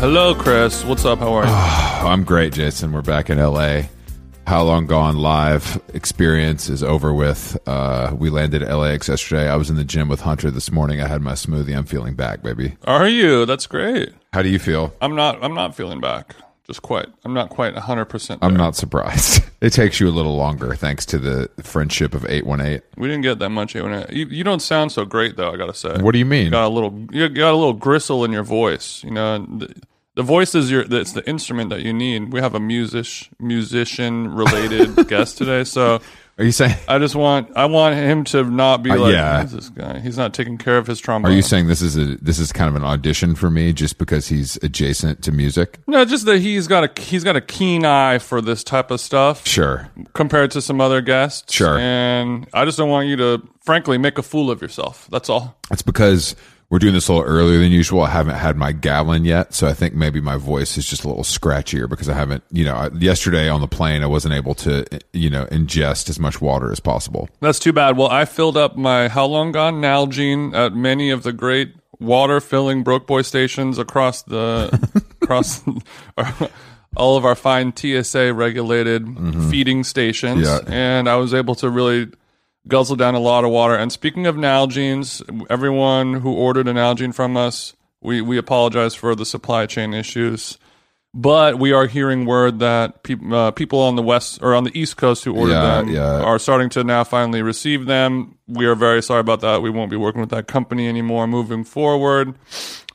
Hello, Chris. What's up? How are you? I'm great, Jason. We're back in LA. How long gone live experience is over with. Uh, we landed at LAX yesterday. I was in the gym with Hunter this morning. I had my smoothie. I'm feeling back, baby. Are you? That's great. How do you feel? I'm not. I'm not feeling back. Just quite. I'm not quite 100. percent I'm not surprised. It takes you a little longer thanks to the friendship of 818. We didn't get that much. You, you don't sound so great, though. I gotta say. What do you mean? You got a little. You got a little gristle in your voice. You know, the, the voice is your. It's the instrument that you need. We have a music musician related guest today, so Are you saying I just want. I want him to not be Uh, like, yeah. "Who's this guy? He's not taking care of his trombone. Are you saying this is a this is kind of an audition for me just because he's adjacent to music? no, just that he's got a he's got a keen eye for this type of stuff. Sure. compared to some other guests. Sure. And I just don't want you to, frankly, make a fool of yourself. That's all. It's because we're doing this a little earlier than usual. I haven't had my gallon yet, so I think maybe my voice is just a little scratchier because I haven't, you know, I- yesterday on the plane I wasn't able to, you know, ingest as much water as possible. That's too bad. Well, I filled up my How Long Gone Nalgene at many of the great water filling Broke Boy stations across the, across all of our fine TSA regulated feeding stations. Mm-hmm. Yeah. And I was able to really guzzle down a lot of water. And speaking of Nalgenes, everyone who ordered an Nalgene from us, we, we apologize for the supply chain issues. But we are hearing word that peop uh, people on the west or on the east coast who ordered Yeah, them yeah. are starting to now finally receive them. We are very sorry about that. We won't be working with that company anymore moving forward.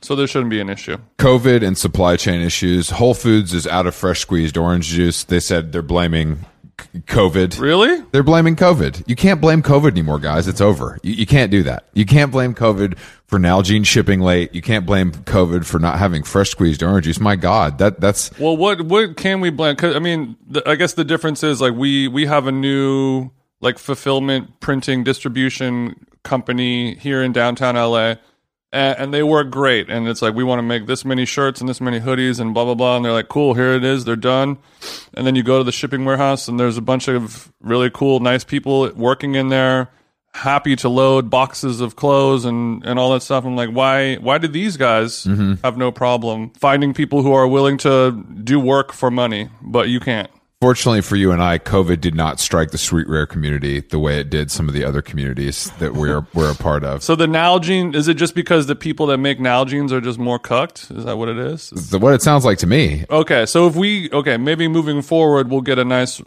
So there shouldn't be an issue. COVID and supply chain issues. Whole Foods is out of fresh squeezed orange juice. They said they're blaming COVID. Really? They're blaming COVID. You can't blame COVID anymore, guys. It's over. You, you can't do that. You can't blame COVID for Nalgene shipping late. You can't blame COVID for not having fresh squeezed orange juice. My God, that that's Well, what what can we blame? 'Cause, I mean, the, I guess the difference is like we we have a new like fulfillment printing distribution company here in downtown LA. And, and they work great, and it's like we want to make this many shirts and this many hoodies and blah blah blah. And they're like, "Cool, here it is, they're done." And then you go to the shipping warehouse, and there's a bunch of really cool, nice people working in there, happy to load boxes of clothes and and all that stuff. I'm like, why why did these guys mm-hmm. have no problem finding people who are willing to do work for money, but you can't? Fortunately for you and I, COVID did not strike the streetwear community the way it did some of the other communities that we're we're a part of. So the Nalgene is it just because the people that make Nalgenes are just more cucked? Is that what it is? So what it sounds like to me. Okay, so if we okay, maybe moving forward we'll get a nice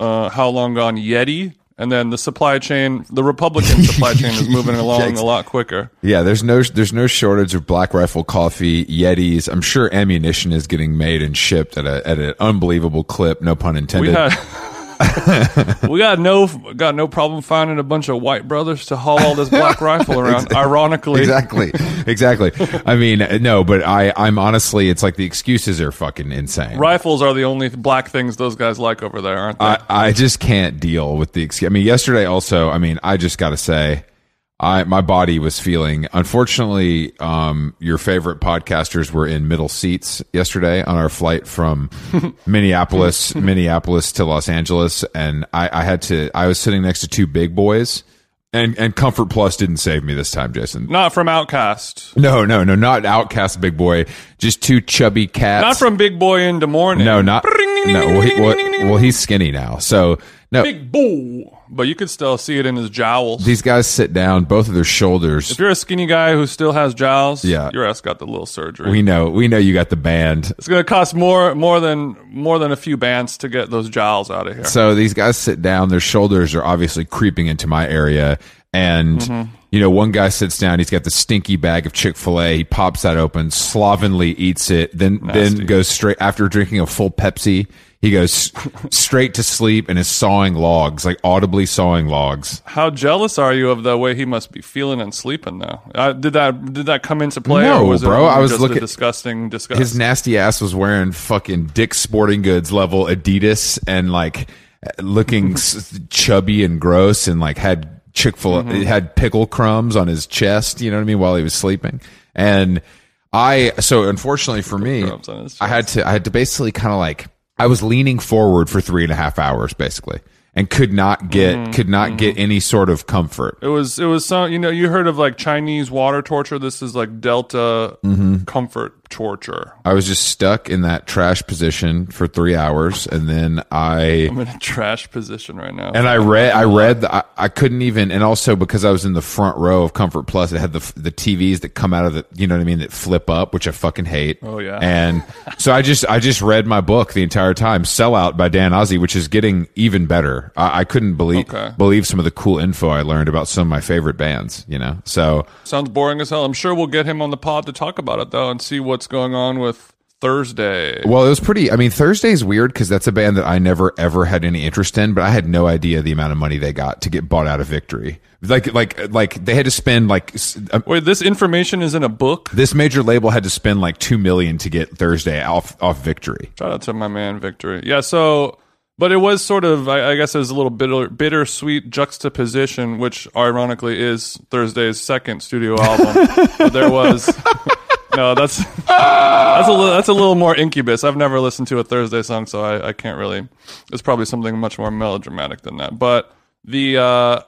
uh how long gone Yeti and then the supply chain, the Republican supply chain is moving along a lot quicker. Yeah, there's no there's no shortage of Black Rifle coffee, Yetis. I'm sure ammunition is getting made and shipped at a at an unbelievable clip. No pun intended. We had we got no got no problem finding a bunch of white brothers to haul all this black rifle around. Ironically, exactly, exactly. I mean, no, but I I'm honestly, it's like the excuses are fucking insane. rifles are the only black things those guys like over there, aren't they? I, I just can't deal with the excuse. I mean, yesterday also, I mean, I just got to say, I my body was feeling. Unfortunately, um, your favorite podcasters were in middle seats yesterday on our flight from Minneapolis, Minneapolis to Los Angeles, and I, I had to. I was sitting next to two big boys, and and Comfort Plus didn't save me this time, Jason. Not from OutKast. No, no, no, not OutKast Big Boy. Just two chubby cats. Not from Big Boy in into morning. No, not. No, well, he, well, well, he's skinny now. So no, Big Bull. But you could still see it in his jowls. these guys sit down, both of their shoulders. if you're a skinny guy who still has jowls, Yeah. your ass got the little surgery. We know, we know you got the band. it's gonna cost more more than more than a few bands to get those jowls out of here. So these guys sit down, their shoulders are obviously creeping into my area. And, Mm-hmm. you know, one guy sits down, he's got the stinky bag of Chick fil A. He pops that open, slovenly eats it, then, then goes straight after drinking a full Pepsi. He goes straight to sleep and is sawing logs, like audibly sawing logs. How jealous are you of the way he must be feeling and sleeping now? Uh, did that did that come into play? No, or was bro, It I was looking- disgusting, disgust. His nasty ass was wearing fucking Dick Sporting Goods level Adidas and like looking chubby and gross and like had Chick fil Mm-hmm. had pickle crumbs on his chest, you know what I mean, while he was sleeping. And I, so unfortunately for me, crumbs on his I had to, I had to basically kind of like, I was leaning forward for three and a half hours basically and could not get, Mm-hmm. could not get any sort of comfort. It was it was some you know you heard of like Chinese water torture. This is like Delta Mm-hmm. comfort torture. I was just stuck in that trash position for three hours and then I, I'm in a trash position right now. And I read, I read, the, I, I couldn't even, and also because I was in the front row of Comfort Plus, it had the the TVs that come out of the, you know what I mean, that flip up, which I fucking hate. Oh, yeah. And so I just, I just read my book the entire time, Sellout by Dan Ozzi, which is getting even better. I, I couldn't believe Okay. believe some of the cool info I learned about some of my favorite bands. You know, so Sounds boring as hell. I'm sure we'll get him on the pod to talk about it though and see what's going on with Thursday. well, it was pretty. I mean, Thursday's weird because that's a band that I never ever had any interest in, but I had no idea the amount of money they got to get bought out of Victory. Like, like, like they had to spend like uh, Wait, this information is in a book. this major label had to spend like two million to get Thursday off off Victory. Shout out to my man Victory. Yeah, so but it was sort of I, I guess it was a little bitter bittersweet juxtaposition, which ironically is Thursday's second studio album. but there was no, that's that's a little that's a little more incubus. I've never listened to a Thursday song, so I, I can't really. It's probably something much more melodramatic than that. But the uh,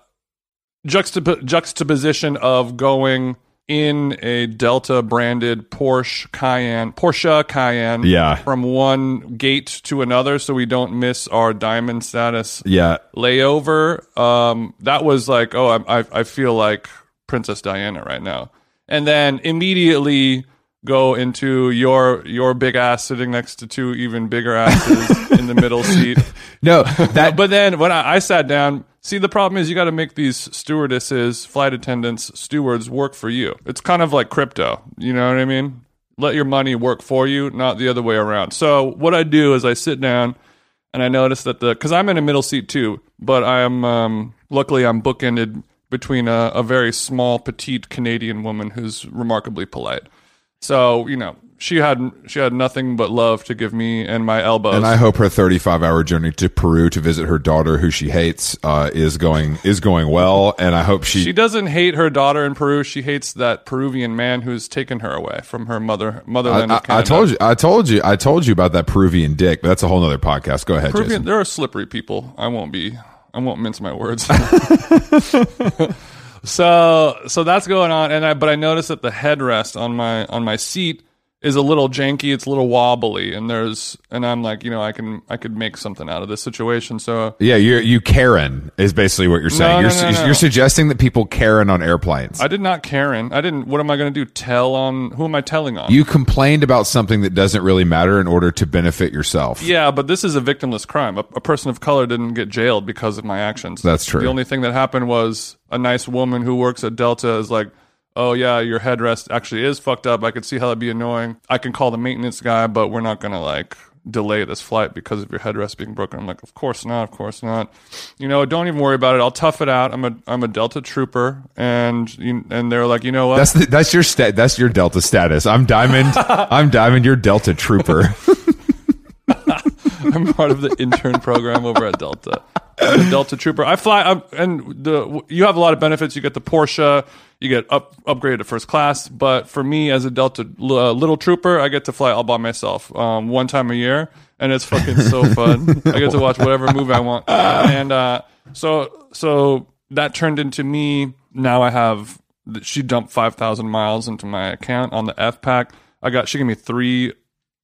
juxtap- juxtaposition of going in a Delta branded Porsche Cayenne, Porsche Cayenne, Yeah. from one gate to another, so we don't miss our diamond status Yeah, layover. Um, that was like, oh, I, I, I feel like Princess Diana right now, and then immediately go into your your big ass sitting next to two even bigger asses in the middle seat. no, that But then when I, I sat down, see, the problem is you got to make these stewardesses, flight attendants, stewards work for you. It's kind of like crypto. You know what I mean? Let your money work for you, not the other way around. So what I do is I sit down and I notice that the because I'm in a middle seat too, but I am um, luckily I'm bookended between a, a very small, petite Canadian woman who's remarkably polite. So you know she had she had nothing but love to give me and my elbows. and I hope her 35 hour journey to Peru to visit her daughter, who she hates, uh, is going is going well. And I hope she. She doesn't hate her daughter in Peru. She hates that Peruvian man who's taken her away from her mother motherland I, of I told you, I told you, I told you about that Peruvian dick, but that's a whole nother podcast. Go ahead, Peruvian. Jason. There are slippery people. I won't be. I won't mince my words. so so that's going on, and I but I noticed that the headrest on my on my seat is a little janky. It's a little wobbly, and there's and I'm like, you know, I can I could make something out of this situation. So Yeah, you're you Karen is basically what you're saying. no, you're no, no. you're suggesting that people Karen on airplanes. I did not Karen. I didn't. What am I going to do? Tell on who am I telling on? you complained about something that doesn't really matter in order to benefit yourself. Yeah, but this is a victimless crime. A, a person of color didn't get jailed because of my actions. That's true. The only thing that happened was a nice woman who works at Delta is like, "Oh yeah, your headrest actually is fucked up. I could see how that'd be annoying. I can call the maintenance guy, but we're not gonna like delay this flight because of your headrest being broken." I'm like, "Of course not. Of course not. You know, don't even worry about it. I'll tough it out. I'm a I'm a Delta trooper." And you, and they're like, "You know what? That's the, that's your stat. That's your Delta status. I'm Diamond. I'm Diamond. You're Delta Trooper. I'm part of the intern program over at Delta. I'm a Delta Trooper. I fly, I'm, and the you have a lot of benefits. You get the Porsche, you get up upgraded to first class. But for me, as a Delta uh, Little Trooper, I get to fly all by myself um, one time a year, and it's fucking so fun. I get to watch whatever movie I want, and uh, so so that turned into me. Now I have. She dumped five thousand miles into my account on the F pack. I got. She gave me three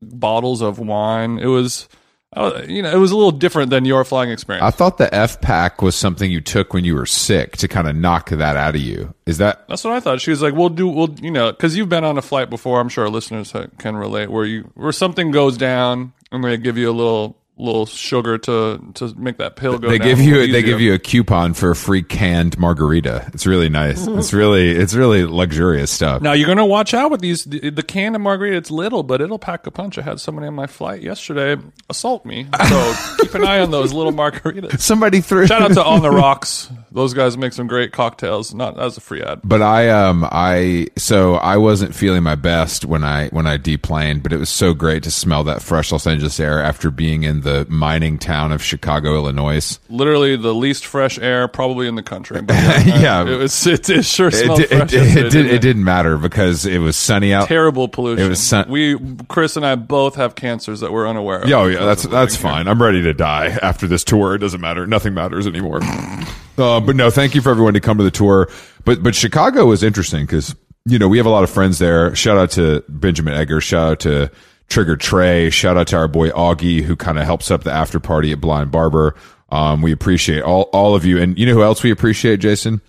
bottles of wine. It was, uh, you know, it was a little different than your flying experience. I thought the F pack was something you took when you were sick to kind of knock that out of you. Is that That's what I thought. She was like, "We'll do, we'll, you know, because you've been on a flight before. I'm sure our listeners can relate. Where you, where something goes down, and they give you a little, little sugar to to make that pill go. they give you little they give you a coupon for a free canned margarita. It's really nice. It's really it's really luxurious stuff. Now you're gonna watch out with these. The, the can of margarita, it's little, but it'll pack a punch. I had somebody on my flight yesterday assault me, so keep an eye on those little margaritas. Somebody threw Shout out to On the Rocks. Those guys make some great cocktails. Not as a free ad. But I um I so I wasn't feeling my best when I when I deplaned, but it was so great to smell that fresh Los Angeles air after being in the mining town of Chicago, Illinois. Literally the least fresh air probably in the country. But Yeah. it was. It, it sure smelled it, fresh. it, yesterday, did, didn't it didn't matter because it was sunny out. Terrible pollution. It was sun- we Chris and I both have cancers that we're unaware of. Oh yeah, that's that's living here. fine. I'm ready to die after this tour. It doesn't matter. Nothing matters anymore. uh, but no, thank you for everyone to come to the tour. But but Chicago was interesting because you know we have a lot of friends there. Shout out to Benjamin Egger. Shout out to Trigger Trey. Shout out to our boy Augie who kind of helps up the after party at Blind Barber. Um, we appreciate all all of you, and you know who else we appreciate, Jason?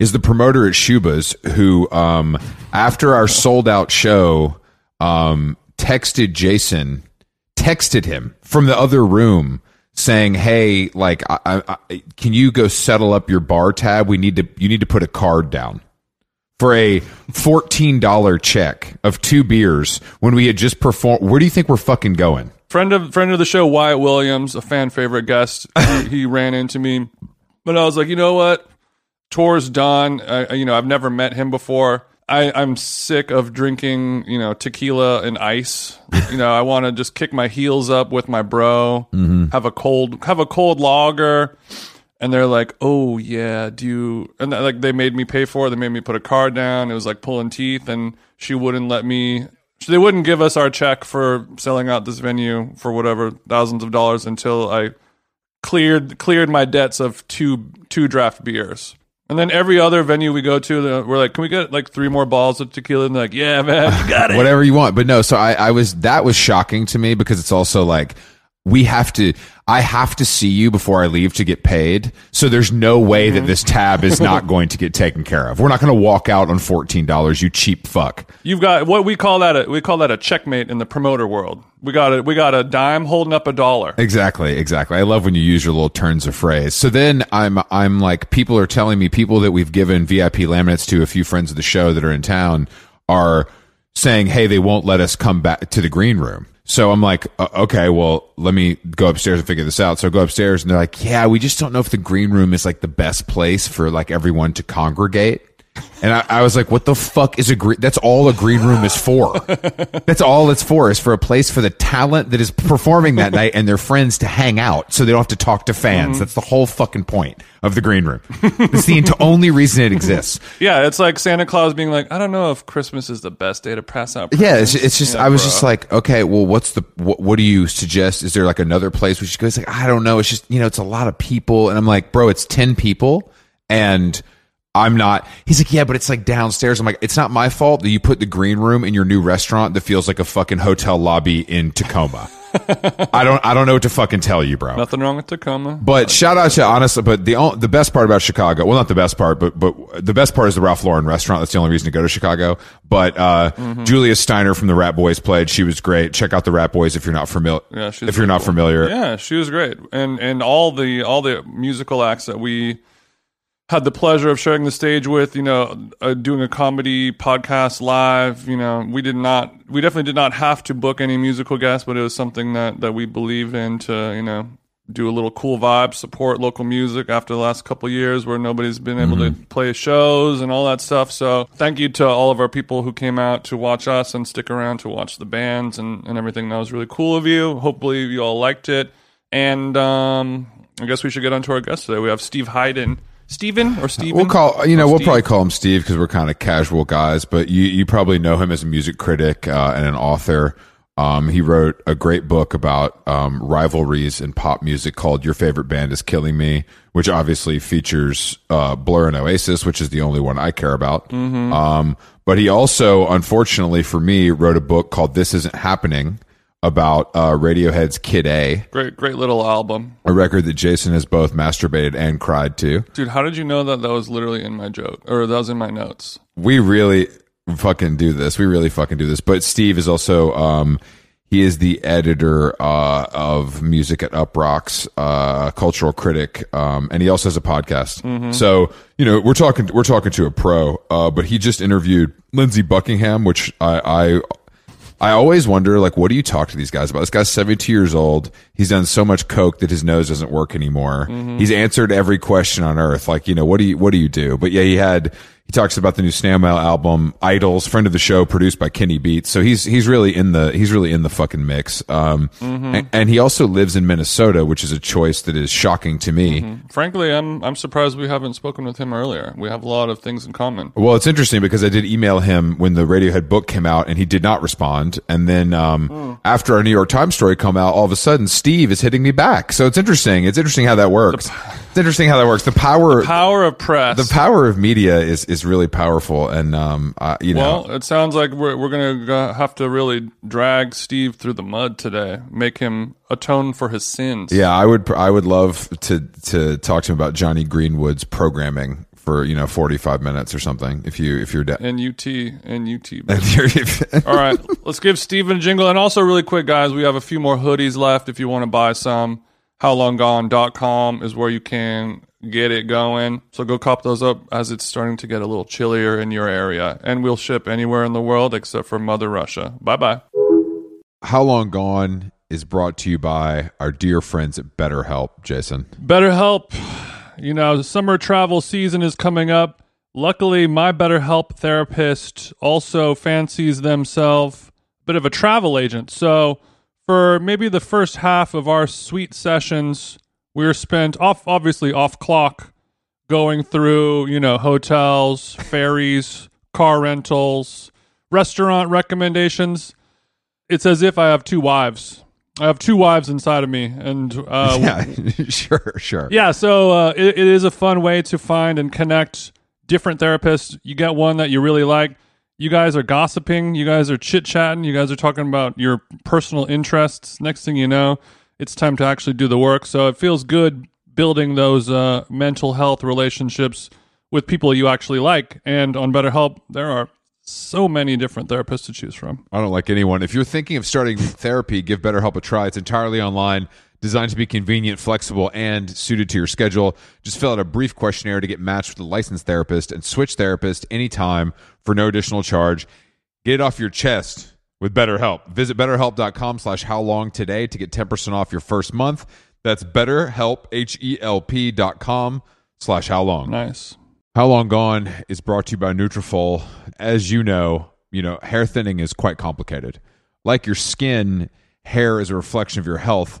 Is the promoter at Schubas who, um, after our sold out show, um, texted Jason, texted him from the other room saying, "Hey, like, I, I, I, can you go settle up your bar tab? We need to, you need to put a card down." For a fourteen dollar check of two beers when we had just performed, where do you think we're fucking going? friend of friend of the show Wyatt Williams, a fan favorite guest. he, he ran into me, but I was like, you know what? Tour's done. I, you know, I've never met him before. I, I'm sick of drinking, you know, tequila and ice. You know, I want to just kick my heels up with my bro, mm-hmm. have a cold, have a cold lager. And they're like, "Oh yeah, do you?" And uh, like they made me pay for it. They made me put a card down. It was like pulling teeth, and she wouldn't let me. They wouldn't give us our check for selling out this venue for whatever thousands of dollars until I cleared cleared my debts of two two draft beers. And then every other venue we go to, we're like, "Can we get like three more balls of tequila?" And they're like, "Yeah, man, got it." whatever you want. But no, so I, I was that was shocking to me because it's also like we have to I have to see you before I leave to get paid. So there's no way that this mm-hmm. tab is not going to get taken care of. We're not going to walk out on fourteen dollars, you cheap fuck. You've got what we call that. A, we call that a checkmate in the promoter world. We got a we got a dime holding up a dollar. Exactly, exactly. I love when you use your little turns of phrase. So then I'm I'm like people are telling me people that we've given VIP laminates to a few friends of the show that are in town are saying, "Hey, they won't let us come back to the green room." So I'm like, uh, "Okay, well, let me go upstairs and figure this out." So I go upstairs and they're like, "Yeah, we just don't know if the green room is like the best place for like everyone to congregate." And I, I was like, "What the fuck is a green? That's all a green room is for. That's all it's for. Is for a place for the talent that is performing that night and their friends to hang out, so they don't have to talk to fans. Mm-hmm. That's the whole fucking point of the green room. It's the only reason it exists. Yeah, it's like Santa Claus being like, "I don't know if Christmas is the best day to pass out." Yeah, it's, it's just Yeah, I was bro. just like, okay, well, what's the what, what do you suggest? Is there like another place we should go? It's like I don't know. It's just you know, it's a lot of people, and I'm like, bro, it's ten people, and I'm not. He's like, yeah, but it's like downstairs. I'm like, it's not my fault that you put the green room in your new restaurant that feels like a fucking hotel lobby in Tacoma. I don't I don't know what to fucking tell you, bro. nothing wrong with Tacoma. But shout out to honestly, but the the best part about Chicago, well, not the best part, but but the best part is the Ralph Lauren restaurant. That's the only reason to go to Chicago. But uh, Mm-hmm. Julia Steiner from the Ratboys played. She was great. Check out the Ratboys if you're not familiar. Yeah, if you're not cool. familiar. Yeah, she was great, and and all the all the musical acts that we had the pleasure of sharing the stage with, you know, uh, doing a comedy podcast live. You know, we did not, we definitely did not have to book any musical guests, but it was something that that we believe in to, you know, do a little cool vibe, support local music after the last couple of years where nobody's been able to play shows and all that stuff. So thank you to all of our people who came out to watch us and stick around to watch the bands and, and everything. That was really cool of you. Hopefully you all liked it. And um, I guess we should get on to our guest today. We have Steve Hyden. Steven or Steven? We'll call you know we'll Steve? probably call him Steve because we're kind of casual guys, but you you probably know him as a music critic uh, and an author. Um, he wrote a great book about um, rivalries in pop music called "Your Favorite Band Is Killing Me," which obviously features uh, Blur and Oasis, which is the only one I care about. Um, but he also, unfortunately for me, wrote a book called "This Isn't Happening" about uh, Radiohead's "Kid A," Great, great little album. a record that Jason has both masturbated and cried to. Dude, how did you know that that was literally in my joke? Or that was in my notes? we really fucking do this. We really fucking do this. But Steve is also um he is the editor uh of music at Uproxx, uh cultural critic, um and he also has a podcast. So, you know, we're talking we're talking to a pro, uh but he just interviewed Lindsey Buckingham, which I I I always wonder, like, what do you talk to these guys about? This guy's 72 years old. He's done so much coke that his nose doesn't work anymore. Mm-hmm. He's answered every question on earth. Like, you know, what do you, what do you do? But yeah, he had, he talks about the new Snail Mail album, Idols, friend of the show, produced by Kenny Beats. So he's, he's really in the, he's really in the fucking mix. Um, and, and he also lives in Minnesota, which is a choice that is shocking to me. Frankly, I'm I'm surprised we haven't spoken with him earlier. We have a lot of things in common. Well, it's interesting because I did email him when the Radiohead book came out, and he did not respond. And then um, after our New York Times story come out, all of a sudden Steve is hitting me back. So it's interesting. It's interesting how that works. It's interesting how that works. The power, Power of press. the power of media is is really powerful, and um, uh, you know, well, it sounds like we're we're gonna have to really drag Steve through the mud today, make him atone for his sins. yeah, I would I would love to to talk to him about Jonny Greenwood's programming for you know forty five minutes or something. If you if you're down. and ut and ut all right let's give Steven a jingle. And also, really quick, guys, we have a few more hoodies left if you want to buy some. HowLongGone.com is where you can get it going. So go cop those up as it's starting to get a little chillier in your area. And we'll ship anywhere in the world except for Mother Russia. Bye bye. How Long Gone is brought to you by our dear friends at BetterHelp, Jason. BetterHelp, you know, the summer travel season is coming up. Luckily, my BetterHelp therapist also fancies themselves a bit of a travel agent. So, for maybe the first half of our sweet sessions, we were spent off, obviously off clock, going through, you know, hotels, ferries, car rentals, restaurant recommendations. It's as if I have two wives. I have two wives inside of me, and uh, yeah, sure, sure. yeah, so uh, it, it is a fun way to find and connect different therapists. You get one that you really like. You guys are gossiping. You guys are chit chatting. You guys are talking about your personal interests. Next thing you know, it's time to actually do the work. So it feels good building those uh, mental health relationships with people you actually like. And on BetterHelp, there are so many different therapists to choose from. I don't like anyone. If you're thinking of starting therapy, give BetterHelp a try. It's entirely online, designed to be convenient, flexible, and suited to your schedule. Just fill out a brief questionnaire to get matched with a licensed therapist and switch therapist anytime for no additional charge. Get it off your chest with BetterHelp. Visit betterhelp.com slash how long today to get 10% off your first month. That's betterhelp, H-E-L-P dot com slash how long. Nice. How Long Gone is brought to you by Nutrafol. As you know, you know, hair thinning is quite complicated. Like your skin, hair is a reflection of your health.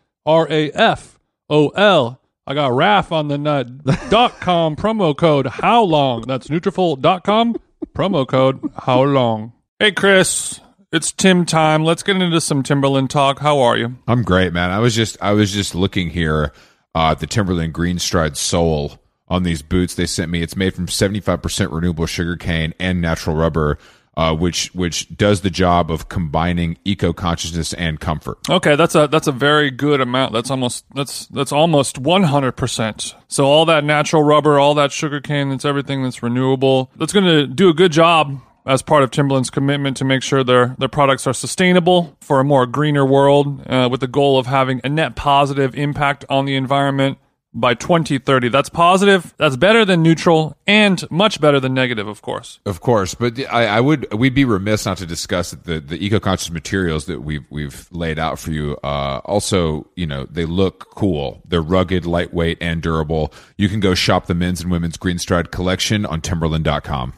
N-U-T-R-A-F-O-L. I got RAF on the nut. dot com promo code how long? That's Nutrafol.com promo code how long? Hey Chris, it's Tim time. Let's get into some Timberland talk. How are you? I'm great, man. I was just I was just looking here uh, at the Timberland Green Stride sole on these boots they sent me. It's made from 75% renewable sugarcane and natural rubber. Uh, which which does the job of combining eco consciousness and comfort. Okay, that's a that's a very good amount. That's almost that's that's almost one hundred percent. So all that natural rubber, all that sugarcane, that's everything that's renewable. That's going to do a good job as part of Timberland's commitment to make sure their their products are sustainable for a more greener world, uh, with the goal of having a net positive impact on the environment by 2030. That's positive. That's better than neutral and much better than negative, of course. Of course, but I, I would we'd be remiss not to discuss the the eco conscious materials that we've we've laid out for you. Uh, also, you know, they look cool. They're rugged, lightweight, and durable. You can go shop the men's and women's Green Stride collection on Timberland.com.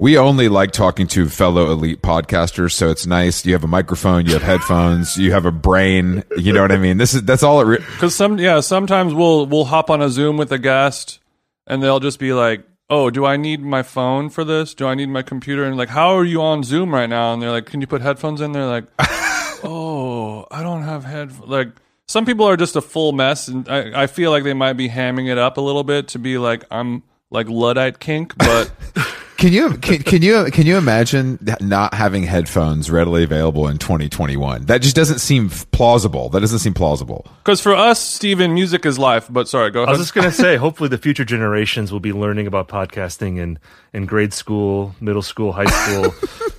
We only like talking to fellow elite podcasters, so it's nice. You have a microphone, you have headphones, you have a brain. You know what I mean? This is that's all it. Re- Because some yeah, sometimes we'll we'll hop on a Zoom with a guest, and they'll just be like, "Oh, do I need my phone for this? Do I need my computer?" And like, "How are you on Zoom right now?" And they're like, "Can you put headphones in?" They're like, "Oh, I don't have head." Like some people are just a full mess, and I I feel like they might be hamming it up a little bit to be like I'm like luddite kink, but. Can you can, can you can you imagine not having headphones readily available in 2021? That just doesn't seem plausible. That doesn't seem plausible. Because for us, Steven, music is life. But sorry, go I was just going to say, hopefully, the future generations will be learning about podcasting in, in grade school, middle school, high school.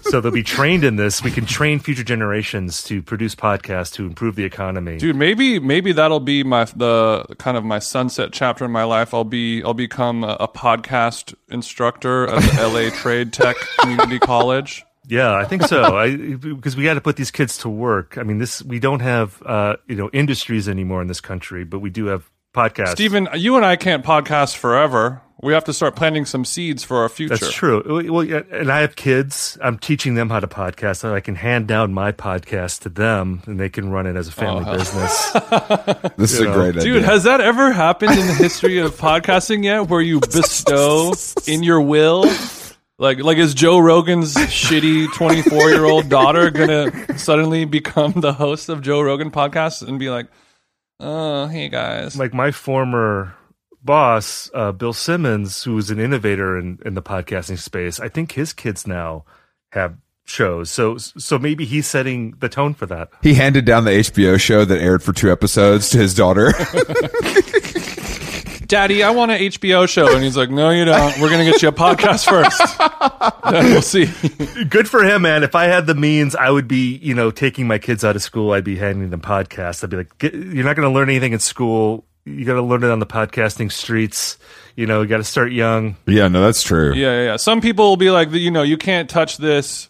so they'll be trained in this. We can train future generations to produce podcasts to improve the economy. Dude, maybe maybe that'll be my the kind of my sunset chapter in my life. I'll be I'll become a, a podcast instructor at the LA Trade Tech Community College. Yeah, I think so. I, because we got to put these kids to work. I mean, this we don't have uh, you know industries anymore in this country, but we do have podcasts. Stephen, you and I can't podcast forever. We have to start planting some seeds for our future. That's true. Well, yeah, and I have kids. I'm teaching them how to podcast. So I can hand down my podcast to them, and they can run it as a family Oh, business. This is a know. great idea. Dude, has that ever happened in the history of podcasting yet where you bestow in your will? Like like is Joe Rogan's shitty 24-year-old daughter going to suddenly become the host of Joe Rogan podcast and be like, "Oh, hey guys." like my former boss, uh, Bill Simmons, who is an innovator in, in the podcasting space, I think his kids now have shows. So so maybe he's setting the tone for that. he handed down the HBO show that aired for two episodes to his daughter. Daddy, I want an HBO show and he's like, "No, you don't. We're going to get you a podcast first. then we'll see." Good for him, man. If I had the means, I would be, you know, taking my kids out of school. I'd be handing them podcasts. I'd be like, Get, you're not going to learn anything in school. You got to learn it on the podcasting streets. You know, you got to start young. yeah, no, that's true. Yeah, yeah, yeah. Some people will be like, you know, you can't touch this,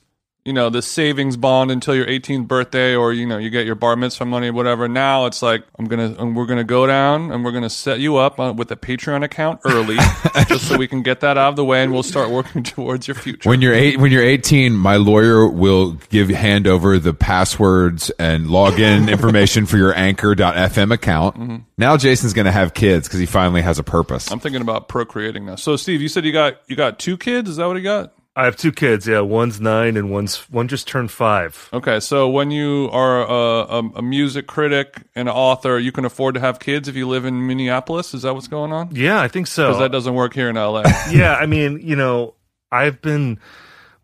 you know, the savings bond until your 18th birthday, or you know, you get your bar mitzvah money, whatever. Now it's like, I'm gonna, and we're gonna go down and we're gonna set you up uh, with a Patreon account early, just so we can get that out of the way, and we'll start working towards your future. When you're eight, when you're 18, my lawyer will give hand over the passwords and login information for your Anchor.fm account. Now Jason's going to have kids because he finally has a purpose. I'm thinking about procreating now. So, Steve, you said you got you got two kids. Is that what you got? I have two kids. Yeah, one's nine and one's one just turned five. Okay, so when you are a, a, music critic and an author, you can afford to have kids if you live in Minneapolis. Is that what's going on? Yeah, I think so. Because that doesn't work here in LA. yeah, I mean, you know, I've been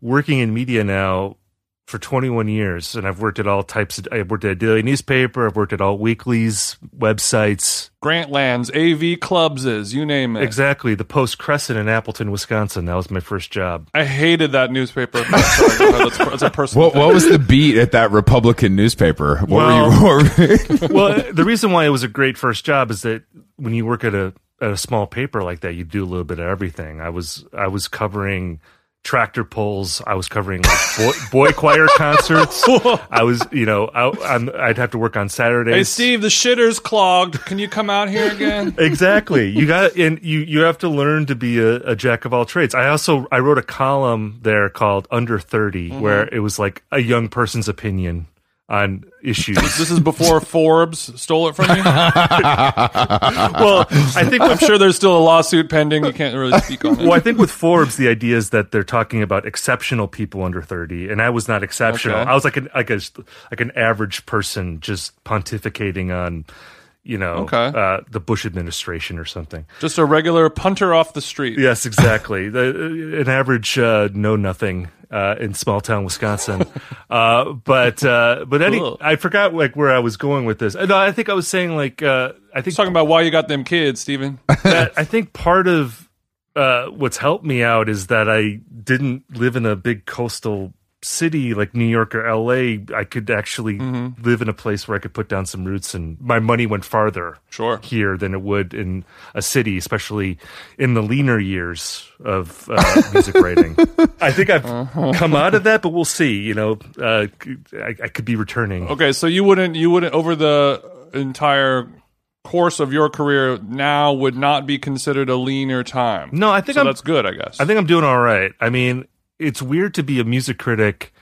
working in media now for 21 years, and I've worked at all types of. I've worked at a daily newspaper. I've worked at all weeklies, websites. Grantlands, AV Clubs is, you name it. Exactly, the Post Crescent in Appleton, Wisconsin. That was my first job. I hated that newspaper. Sorry, go ahead. that's, that's a personal What, what was the beat at that Republican newspaper? What Well- were you? Well, the reason why it was a great first job is that when you work at a at a small paper like that, you do a little bit of everything. I was I was covering tractor pulls. I was covering like boy, boy choir concerts. I was, you know, I, I'm, I'd have to work on Saturdays. Hey, Steve, the shitter's clogged. Can you come out here again? Exactly. You got and you you have to learn to be a, a jack of all trades. I also I wrote a column there called Under 30 Mm-hmm. where it was like a young person's opinion on issues. This is before Forbes stole it from you. well, I think I'm sure there's still a lawsuit pending. You can't really speak on it. well, I think with Forbes the idea is that they're talking about exceptional people under 30 and I was not exceptional. Okay. I was like an like a like an average person just pontificating on you know, Okay. uh, the Bush administration or something. Just a regular punter off the street. Yes, exactly. the, an average uh, know nothing uh, in small town Wisconsin. uh, but uh, but any, Cool. I forgot like where I was going with this. No, I think I was saying like uh, I think Talking about why you got them kids, Stephen. I think part of uh, what's helped me out is that I didn't live in a big coastal city like New York or LA. I could actually live in a place where I could put down some roots, and my money went farther Sure. here than it would in a city, especially in the leaner years of uh, music writing. I think I've come out of that, but we'll see. You know, uh, I, I could be returning. Okay, so you wouldn't you wouldn't over the entire course of your career now would not be considered a leaner time. No, I think so that's good, I guess. I think I'm doing all right. I mean, it's weird to be a music critic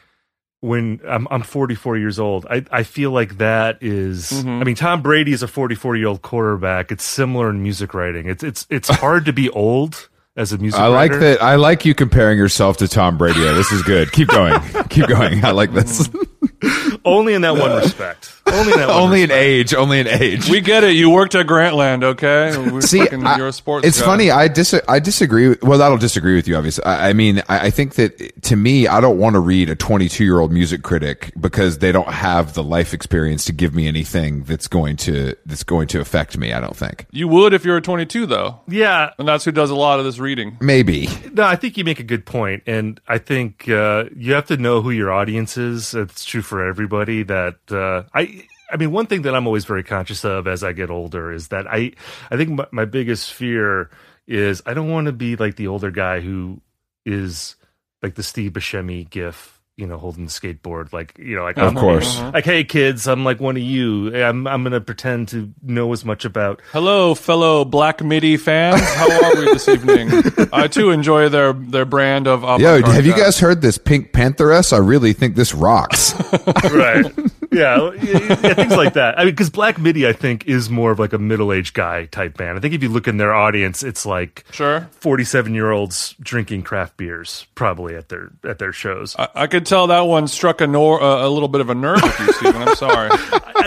when I'm, I'm 44 years old. I, I feel like that is- Mm-hmm. I mean, Tom Brady is a 44 year old quarterback. It's similar in music writing. It's it's it's hard to be old as a music. I like writer. that. I like you comparing yourself to Tom Brady. This is good. Keep going. Keep going. I like this. Only in that one respect. Only in that. One only in age. Only in age. we get it. You worked at Grantland, okay? We're See, I- you're a sports it's guy. funny. I dis I disagree. With, well, that'll disagree with you, obviously. I, I mean, I, I think that to me, I don't want to read a 22 year old music critic because they don't have the life experience to give me anything that's going to that's going to affect me. I don't think. You would if you were 22, though, Yeah. and that's who does a lot of this reading. Maybe. No, I think you make a good point, and I think uh, you have to know who your audience is. It's true for everybody. That uh, I, I mean, one thing that I'm always very conscious of as I get older is that I, I think my, my biggest fear is I don't want to be like the older guy who is like the Steve Buscemi gif, you know, holding the skateboard, like you know, like Of I'm- course. Uh-huh. like hey kids, I'm like one of you. I'm I'm gonna pretend to know as much about Hello, fellow Black MIDI fans. How are we this evening? I too enjoy their their brand of. Yo, avant-garde have you guys heard this PinkPantheress? I really think this rocks. right. Yeah, yeah, yeah, things like that. I mean, because Black Midi, I think, is more of like a middle-aged guy type band. I think if you look in their audience, it's like Sure. forty-seven-year-olds drinking craft beers, probably at their at their shows. I, I could tell that one struck a nor- uh, a little bit of a nerve with you, Stephen. I'm sorry.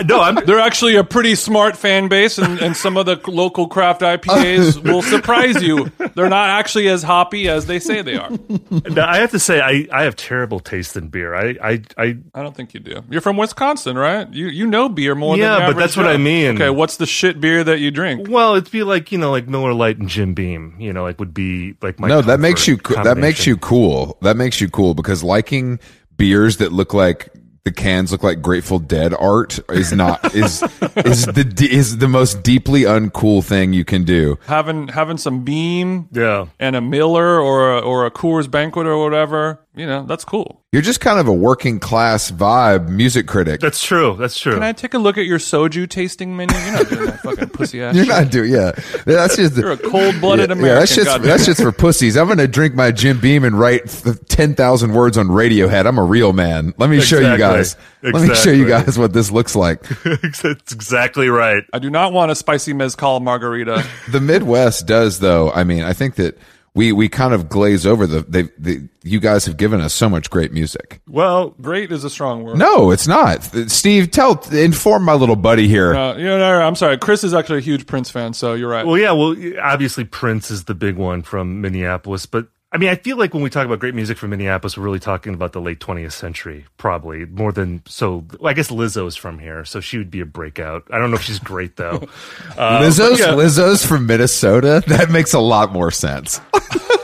No, I'm They're actually a pretty smart fan base, and, and some of the local craft IPAs will surprise you. They're not actually as hoppy as they say they are. no, I have to say, I, I have terrible taste in beer. I I, I I don't think you do. You're from Wisconsin, right? You you know beer more than Yeah, the but average that's what I mean. Okay, what's the shit beer that you drink? well, it'd be like you know, like Miller Lite and Jim Beam. You know, like would be like my no, that makes you comfort that makes you cool. That makes you cool because liking beers that look like the cans look like Grateful Dead art is not is is the is the most deeply uncool thing you can do. Having having some Beam Yeah. and a Miller or a, or a Coors Banquet or whatever, you know, that's cool. You're just kind of a working class vibe music critic. That's true. That's true. Can I take a look at your soju tasting menu? You're not doing that fucking pussy ass. You're shit. not doing yeah. That's just You're a cold blooded yeah, American. Yeah, that's just goddamn that's just for pussies. I'm gonna drink my Jim Beam and write ten thousand words on Radiohead. I'm a real man. Let me show you Exactly. guys. Let me show you guys what this looks like. That's exactly right. I do not want a spicy mezcal margarita. The Midwest does, though. I mean, I think that we we kind of glaze over the they. The, you guys have given us so much great music. Well, Great is a strong word. No, it's not. Steve, tell inform my little buddy here. Uh, you know, no, I'm sorry. Chris is actually a huge Prince fan, so you're right. Well, yeah. Well, obviously Prince is the big one from Minneapolis, but I mean, I feel like when we talk about great music from Minneapolis, we're really talking about the late 20th century, probably more than so. Well, I guess Lizzo's from here, so she would be a breakout. I don't know if she's great though. Uh, Lizzo's yeah, Lizzo's from Minnesota. That makes a lot more sense.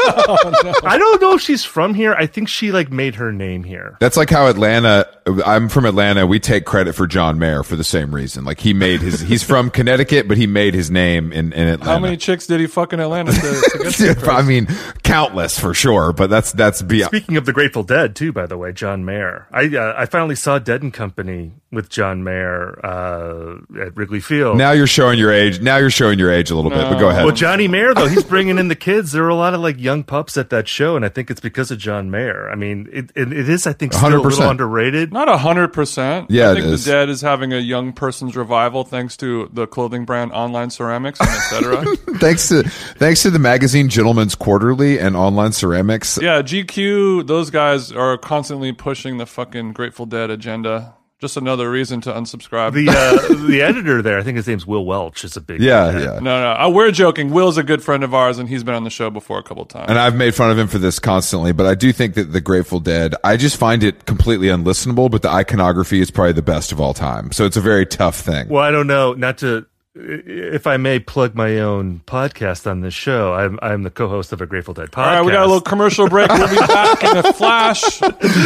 I don't know if she's from here. I think she like made her name here. That's like how Atlanta. I'm from Atlanta. We take credit for John Mayer for the same reason. Like he made his. He's from Connecticut, but he made his name in in Atlanta. How many chicks did he fuck in Atlanta to, to get to? I mean, countless for sure. But that's that's beyond. Speaking of the Grateful Dead, too, by the way, John Mayer. I uh, I finally saw Dead and Company with John Mayer uh, at Wrigley Field. Now you're showing your age. Now you're showing your age a little bit. But go ahead. Well, Johnny Mayer though, he's bringing in the kids. There were a lot of like young pups at that show, and I think it's because of John Mayer. I mean, it it, it is, I think, still a 100%. little underrated. Not a hundred percent. Yeah, I think is. the Dead is having a young person's revival thanks to the clothing brand Online Ceramics and etc. thanks to thanks to the magazine Gentleman's Quarterly and Online Ceramics. yeah, GQ. Those guys are constantly pushing the fucking Grateful Dead agenda. Just another reason to unsubscribe. The uh, the editor there, I think his name's Will Welch, is a big Yeah, fan. yeah. no, no, uh, we're joking. Will's a good friend of ours, and he's been on the show before a couple times. And I've made fun of him for this constantly, but I do think that the Grateful Dead, I just find it completely unlistenable, but the iconography is probably the best of all time. So it's a very tough thing. Well, I don't know. Not to, if I may plug my own podcast on this show, I'm I'm the co-host of a Grateful Dead podcast. All right, we got a little commercial break. We'll be back in a flash.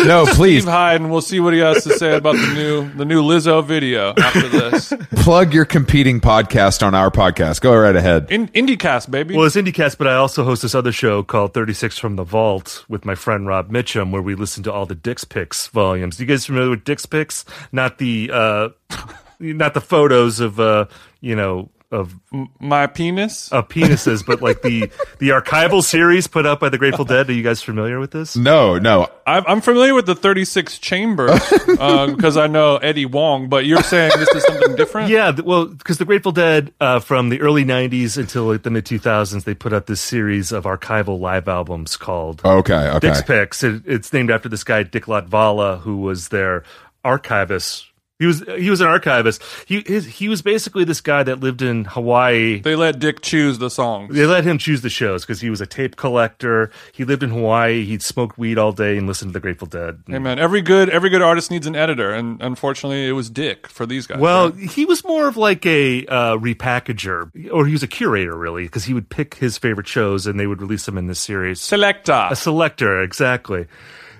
no, please Steve Hyde, and we'll see what he has to say about the new the new Lizzo video after this. plug your competing podcast on our podcast. Go right ahead. In IndieCast, baby. Well, it's IndieCast, but I also host this other show called 36 from the Vault with my friend Rob Mitchum, where we listen to all the Dick's Picks volumes. You guys familiar with Dick's Picks? Not the, uh, not the photos of, uh, you know, of My penis. of penises, but like the the archival series put out by the Grateful Dead. Are you guys familiar with this? No, no. I'm, I'm familiar with the 36 chambers because I know Eddie Wong, but you're saying this is something different? Yeah, well, because the Grateful Dead, uh, from the early '90s until like the mid 2000s, they put out this series of archival live albums called Okay, okay. Dick's Picks. It, it's named after this guy Dick Latvala, who was their archivist. He was he was an archivist. He his, he was basically this guy that lived in Hawaii. They let Dick choose the songs. They let him choose the shows because he was a tape collector. He lived in Hawaii. He'd smoke weed all day and listen to the Grateful Dead. Hey man, every good every good artist needs an editor, and unfortunately, it was Dick for these guys. Well, right? he was more of like a uh, repackager, or he was a curator, really, because he would pick his favorite shows and they would release them in this series. selector. A selector, exactly.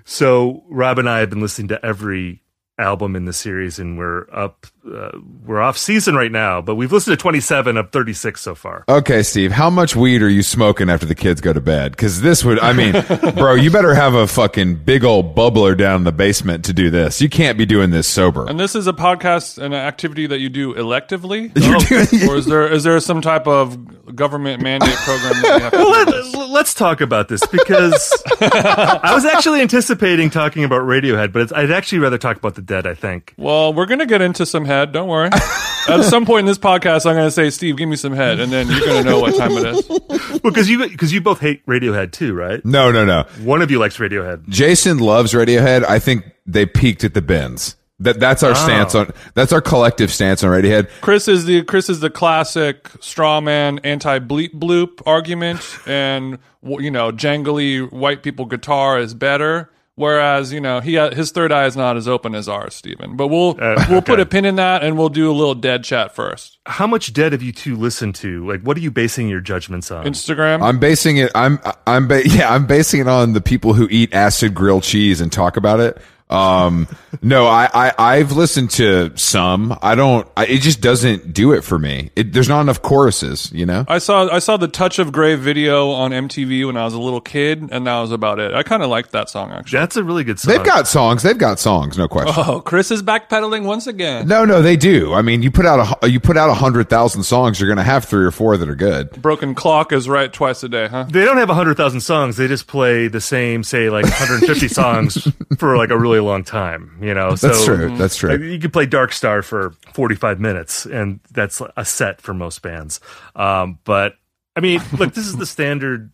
So Rob and I have been listening to every album in the series, and we're up, uh, we're off season right now, but we've listened to 27 of 36 so far. Okay, Steve, how much weed are you smoking after the kids go to bed? Because this would, I mean, bro, you better have a fucking big old bubbler down in the basement to do this. You can't be doing this sober. And this is a podcast and an activity that you do electively, You're doing- or is there is there some type of government mandate program that you have to Well, do let, us talk about this because I was actually anticipating talking about Radiohead, but it's, I'd actually rather talk about the Dead. I think. Well, we're gonna get into some head. Don't worry. At some point in this podcast, I'm gonna say, Steve, give me some head, and then you're gonna know what time it is. Well, because you because you both hate Radiohead too, right? no, no, no. One of you likes Radiohead. Jason loves Radiohead. I think they peaked at the Bends. That that's our ah. stance on that's our collective stance on Radiohead. Chris is the Chris is the classic straw man anti bleep bloop argument, and you know, jangly white people guitar is better. Whereas you know he uh, his third eye is not as open as ours, Stephen. But we'll uh, we'll put a pin in that, and we'll do a little dead chat first. How much Dead have you two listened to? Like, what are you basing your judgments on? Instagram. I'm basing it. I'm I'm ba- yeah. I'm basing it on the people who eat acid grilled cheese and talk about it. Um, no, I, I I've listened to some. I don't. I, it just doesn't do it for me. It, there's not enough choruses. You know. I saw I saw the Touch of Grey video on MTV when I was a little kid, and that was about it. I kind of liked that song actually. That's a really good song. They've got songs. They've got songs. No question. Oh, Chris is backpedaling once again. No, no, they do. I mean, you put out a you put out a hundred thousand songs, you're gonna have three or four that are good. Broken clock is right twice a day, huh? They don't have a 100,000 songs. They just play the same, say, like 150 songs for like a really long time, you know? That's so, true. That's true. like, you could play Dark Star for 45 minutes, and that's a set for most bands. Um, but, I mean, look, this is the standard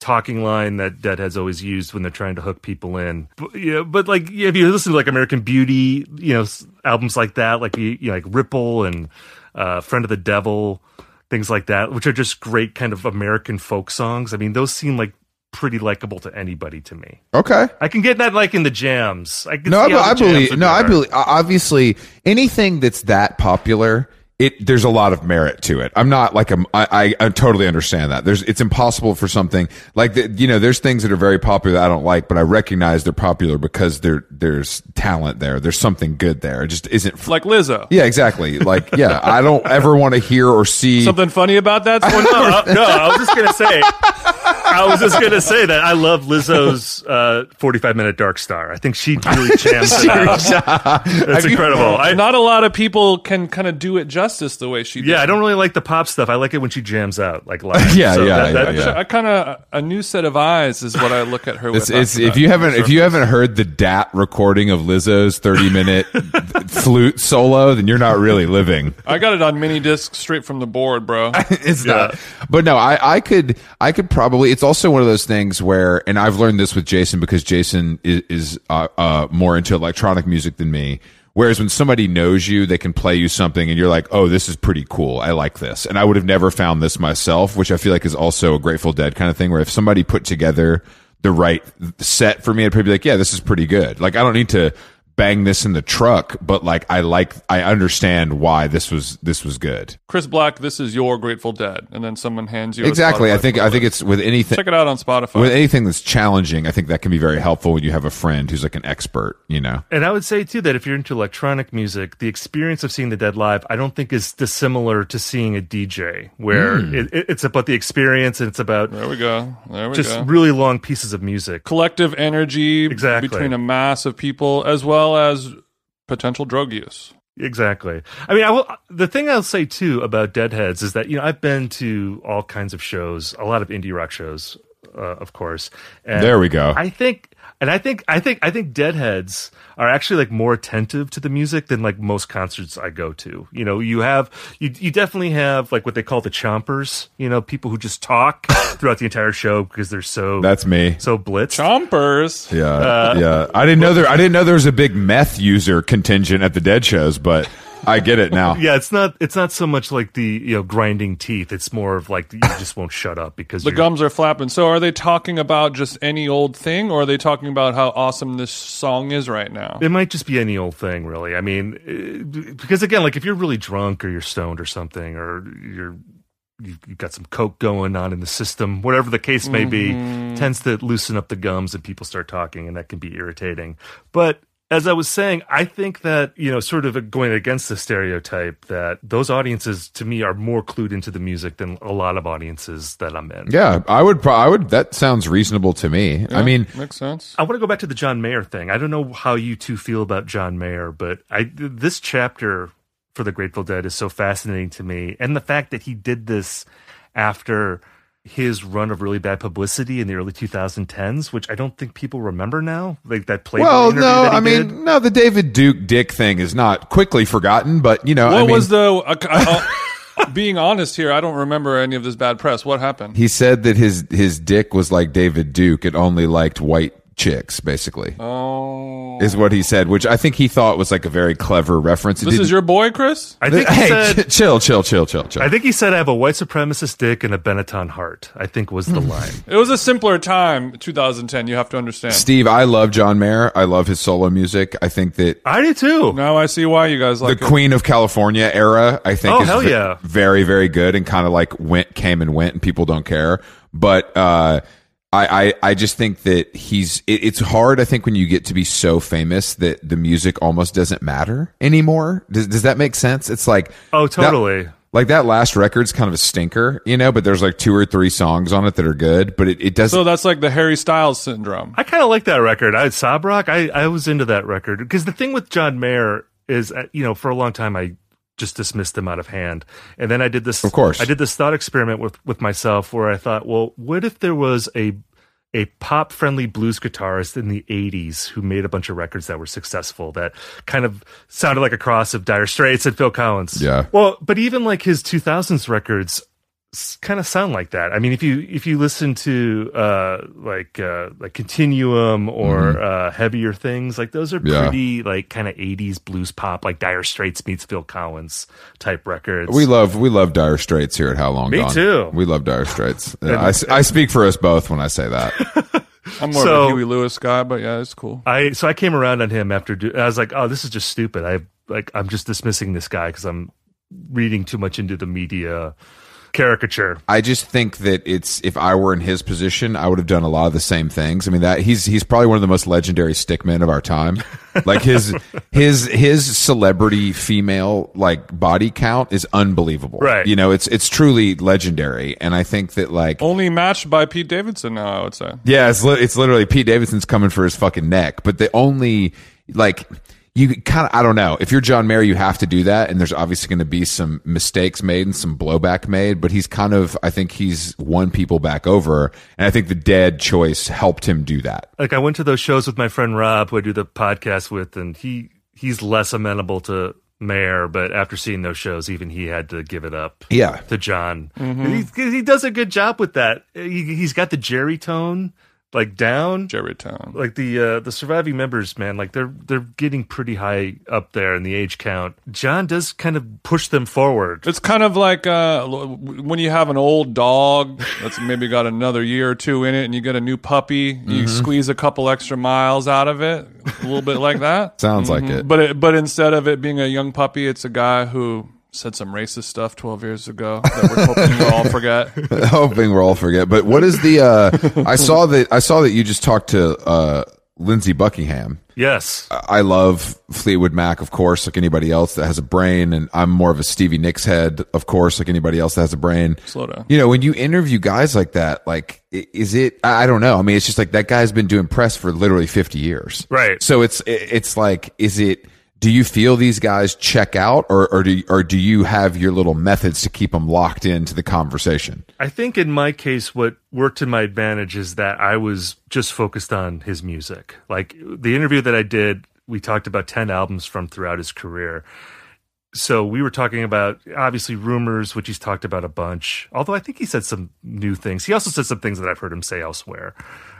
talking line that Deadhead's always used when they're trying to hook people in. But, you know, but like, if you listen to like American Beauty, you know, albums like that, like, you, you know, like Ripple and uh, Friend of the Devil, things like that, which are just great kind of American folk songs. I mean, those seem like pretty likable to anybody to me. Okay. I can get that like in the jams. I can No, I, see be- I believe. No, be I believe. Obviously, anything that's that popular, it there's a lot of merit to it. I'm not like a. I, I, I totally understand that. There's. It's impossible for something like that. You know, there's things that are very popular that I don't like, but I recognize they're popular because there there's talent there. There's something good there. It just isn't. f- Like Lizzo. yeah, exactly. Like, yeah, I don't ever want to hear or see. Something funny about that? Well, no, uh, no, I was just gonna say. I was just gonna say that I love Lizzo's uh, 45 minute Dark Star. I think she really jams it out. That's incredible. I, Not a lot of people can kind of do it justice the way she did. yeah, I don't really like the pop stuff. I like it when she jams out like live. Yeah, yeah, that- that- yeah, yeah. I kind of a new set of eyes is what I look at her It's, with. it's after if you haven't if you haven't heard the DAT recording of Lizzo's 30 minute flute solo, then you're not really living. I got it on mini disc straight from the board, bro. it's Yeah. not. But no, I, I could, I could probably. It's also one of those things where, and I've learned this with Jason because Jason is, is uh, uh, more into electronic music than me. Whereas when somebody knows you, they can play you something and you're like, oh, this is pretty cool. I like this. And I would have never found this myself, which I feel like is also a Grateful Dead kind of thing where if somebody put together the right set for me, I'd probably be like, yeah, this is pretty good. Like I don't need to bang this in the truck, but like I like I understand why this was this was good. Chris Black, this is your Grateful Dead, and then someone hands you Exactly. I Spotify think I think it's with anything check it out on Spotify. with anything that's challenging, I think that can be very helpful when you have a friend who's like an expert, you know. And I would say too that if you're into electronic music, the experience of seeing the Dead live, I don't think is dissimilar to seeing a DJ, where Hmm. it, it- it's about the experience and it's about there we go. There we go. just go. really long pieces of music. Collective energy Exactly. between a mass of people, as well as potential drug use. Exactly. I mean, I will. The thing I'll say too about Deadheads is that you know I've been to all kinds of shows, a lot of indie rock shows, uh, of course. And There we go. I think, and I think, I think, I think Deadheads are actually like more attentive to the music than like most concerts I go to. You know, you have, you, you definitely have like what they call the chompers. You know, people who just talk throughout the entire show because they're so That's me. so blitzed. Chompers. Yeah, Uh, yeah. I didn't know there. I didn't know there was a big meth user contingent at the Dead shows, but I get it now. Yeah, it's not. It's not so much like the you know grinding teeth. It's more of like you just won't shut up because The you're- gums are flapping. So, are they talking about just any old thing, or are they talking about how awesome this song is right now? It might just be any old thing, really. I mean, eh, because again, like if you're really drunk or you're stoned or something, or you're you've you've got some coke going on in the system, whatever the case may be, tends to loosen up the gums and people start talking, and that can be irritating. But as I was saying, I think that you know, sort of going against the stereotype that those audiences, to me, are more clued into the music than a lot of audiences that I'm in. Yeah, I would. Pro- I would. That sounds reasonable to me. I mean, makes sense. I want to go back to the John Mayer thing. I don't know how you two feel about John Mayer, but I this chapter for the Grateful Dead is so fascinating to me, and the fact that he did this after his run of really bad publicity in the early 2010s, which I don't think people remember now, like that Playboy well, no. that he I mean, did. no. The David Duke Dick thing is not quickly forgotten, but you know, What I mean, was the? Uh, uh, being honest here, I don't remember any of this bad press. What happened? he said that his his dick was like David Duke. It only liked white chicks, basically, Oh, is what he said. Which I think he thought was like a very clever reference. It this is didn't- your boy, Chris. I think he hey, said. ch- chill, chill, chill, chill, chill. I think he said I have a white supremacist dick and a Benetton heart. I think was the line. It was a simpler time, 2010. You have to understand. Steve, I love John Mayer. I love his solo music. I think that I do too. Now I see why you guys like the it. Queen of California era, I think, Oh, is hell yeah. very, very good and kind of like went, came and went, and people don't care. But uh, I, I, I just think that he's. It, it's hard, I think, when you get to be so famous that the music almost doesn't matter anymore. Does, does that make sense? It's like Oh, that- totally. like that last record's kind of a stinker, you know. But there's like two or three songs on it that are good, but it, it doesn't. So that's like the Harry Styles syndrome. I kind of like that record. I Sob Rock. I I was into that record because the thing with John Mayer is, uh, you know, for a long time I just dismissed them out of hand, and then I did this. Of course. I did this thought experiment with with myself where I thought, well, what if there was a a pop friendly blues guitarist in the 80s who made a bunch of records that were successful that kind of sounded like a cross of Dire Straits and Phil Collins. Yeah. Well, but even like his 2000s records kind of sound like that. I mean, if you if you listen to uh like uh like Continuum or uh heavier things, like those are Mm-hmm. Yeah. pretty like kind of 80s blues pop like Dire Straits meets Phil Collins type records. we love we love Dire Straits here at How Long Me Gone. too. We love Dire Straits. Yeah, I, s- I speak for us both when I say that. I'm more So- of a Huey Lewis guy, but yeah, it's cool. I so I came around on him after do, I was like, "Oh, this is just stupid." I like I'm just dismissing this guy cuz I'm reading too much into the media caricature. I just think that it's if I were in his position, I would have done a lot of the same things. I mean that he's he's probably one of the most legendary stickmen of our time. Like his his his celebrity female like body count is unbelievable. Right. You know, it's it's truly legendary. And I think that like Only matched by Pete Davidson now, I would say. Yeah, it's li- it's literally Pete Davidson's coming for his fucking neck. But the only like you kind of I don't know if you're John Mayer, you have to do that, and there's obviously going to be some mistakes made and some blowback made. But he's kind of I think he's won people back over, and I think the Dead choice helped him do that. Like I went to those shows with my friend Rob who I do the podcast with and he he's less amenable to Mayer, but after seeing those shows even he had to give it up. Yeah. to John. Mm-hmm. And He, he does a good job with that. He, he's got the Jerry tone, like down. Jerry Town. Like the uh, the surviving members, man, like they're they're getting pretty high up there in the age count. John does kind of push them forward. It's kind of like uh, when you have an old dog that's maybe got another year or two in it, and you get a new puppy. You squeeze a couple extra miles out of it, a little bit like that. Sounds like it. But it, but instead of it being a young puppy, it's a guy who said some racist stuff 12 years ago that we're hoping we'll all forget. hoping we'll all forget. But what is the? Uh, I saw that. I saw that you just talked to uh, Lindsey Buckingham. Yes. I love Fleetwood Mac, of course, like anybody else that has a brain, and I'm more of a Stevie Nicks head, of course, like anybody else that has a brain. Slow down. You know, when you interview guys like that, like, is it? I I don't know. I mean, it's just like that guy's been doing press for literally 50 years, Right. So it's it's like, is it? Do you feel these guys check out, or or do or do you have your little methods to keep them locked into the conversation? I think in my case, what worked to my advantage is that I was just focused on his music. Like the interview that I did, we talked about 10 albums from throughout his career. So we were talking about obviously rumors, which he's talked about a bunch. Although I think he said some new things. He also said some things that I've heard him say elsewhere.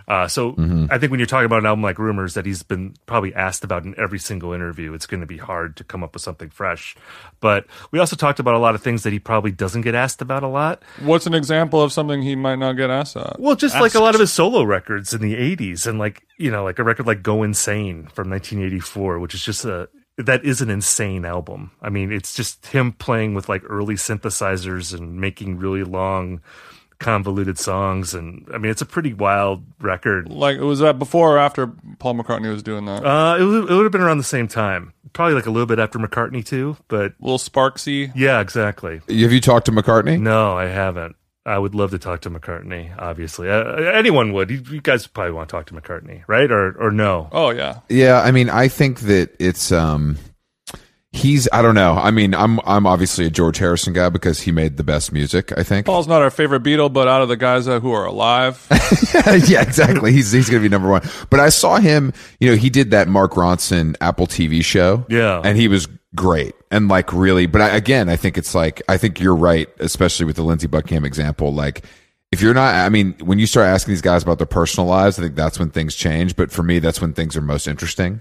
Uh, so I think when you're talking about an album like Rumors that he's been probably asked about in every single interview, it's going to be hard to come up with something fresh. But we also talked about a lot of things that he probably doesn't get asked about a lot. What's an example of something he might not get asked at? Well, just like a lot of his solo records in the 80s and like, you know, like a record like Go Insane from 1984, which is just a that is an insane album. I mean, it's just him playing with like early synthesizers and making really long convoluted songs and I mean, it's a pretty wild record. Like, it was that before or after Paul McCartney was doing that? Uh, it would, it would have been around the same time. Probably like a little bit after McCartney too, but a little Sparksy. yeah, exactly. Have you talked to McCartney? No, I haven't. I would love to talk to McCartney. Obviously, uh, anyone would. You, you guys probably want to talk to McCartney, right? Or or no? Oh, yeah. Yeah, I mean, I think that it's um he's I don't know. I mean, I'm I'm obviously a George Harrison guy because he made the best music, I think. Paul's not our favorite Beatle, but out of the guys uh, who are alive, yeah, exactly. He's he's going to be number 1. But I saw him, you know, he did that Mark Ronson Apple TV show. Yeah. And he was great. And like really, but I, again, I think it's like I think you're right, especially with the Lindsey Buckingham example like if you're not, I mean, when you start asking these guys about their personal lives, I think that's when things change. But for me, that's when things are most interesting.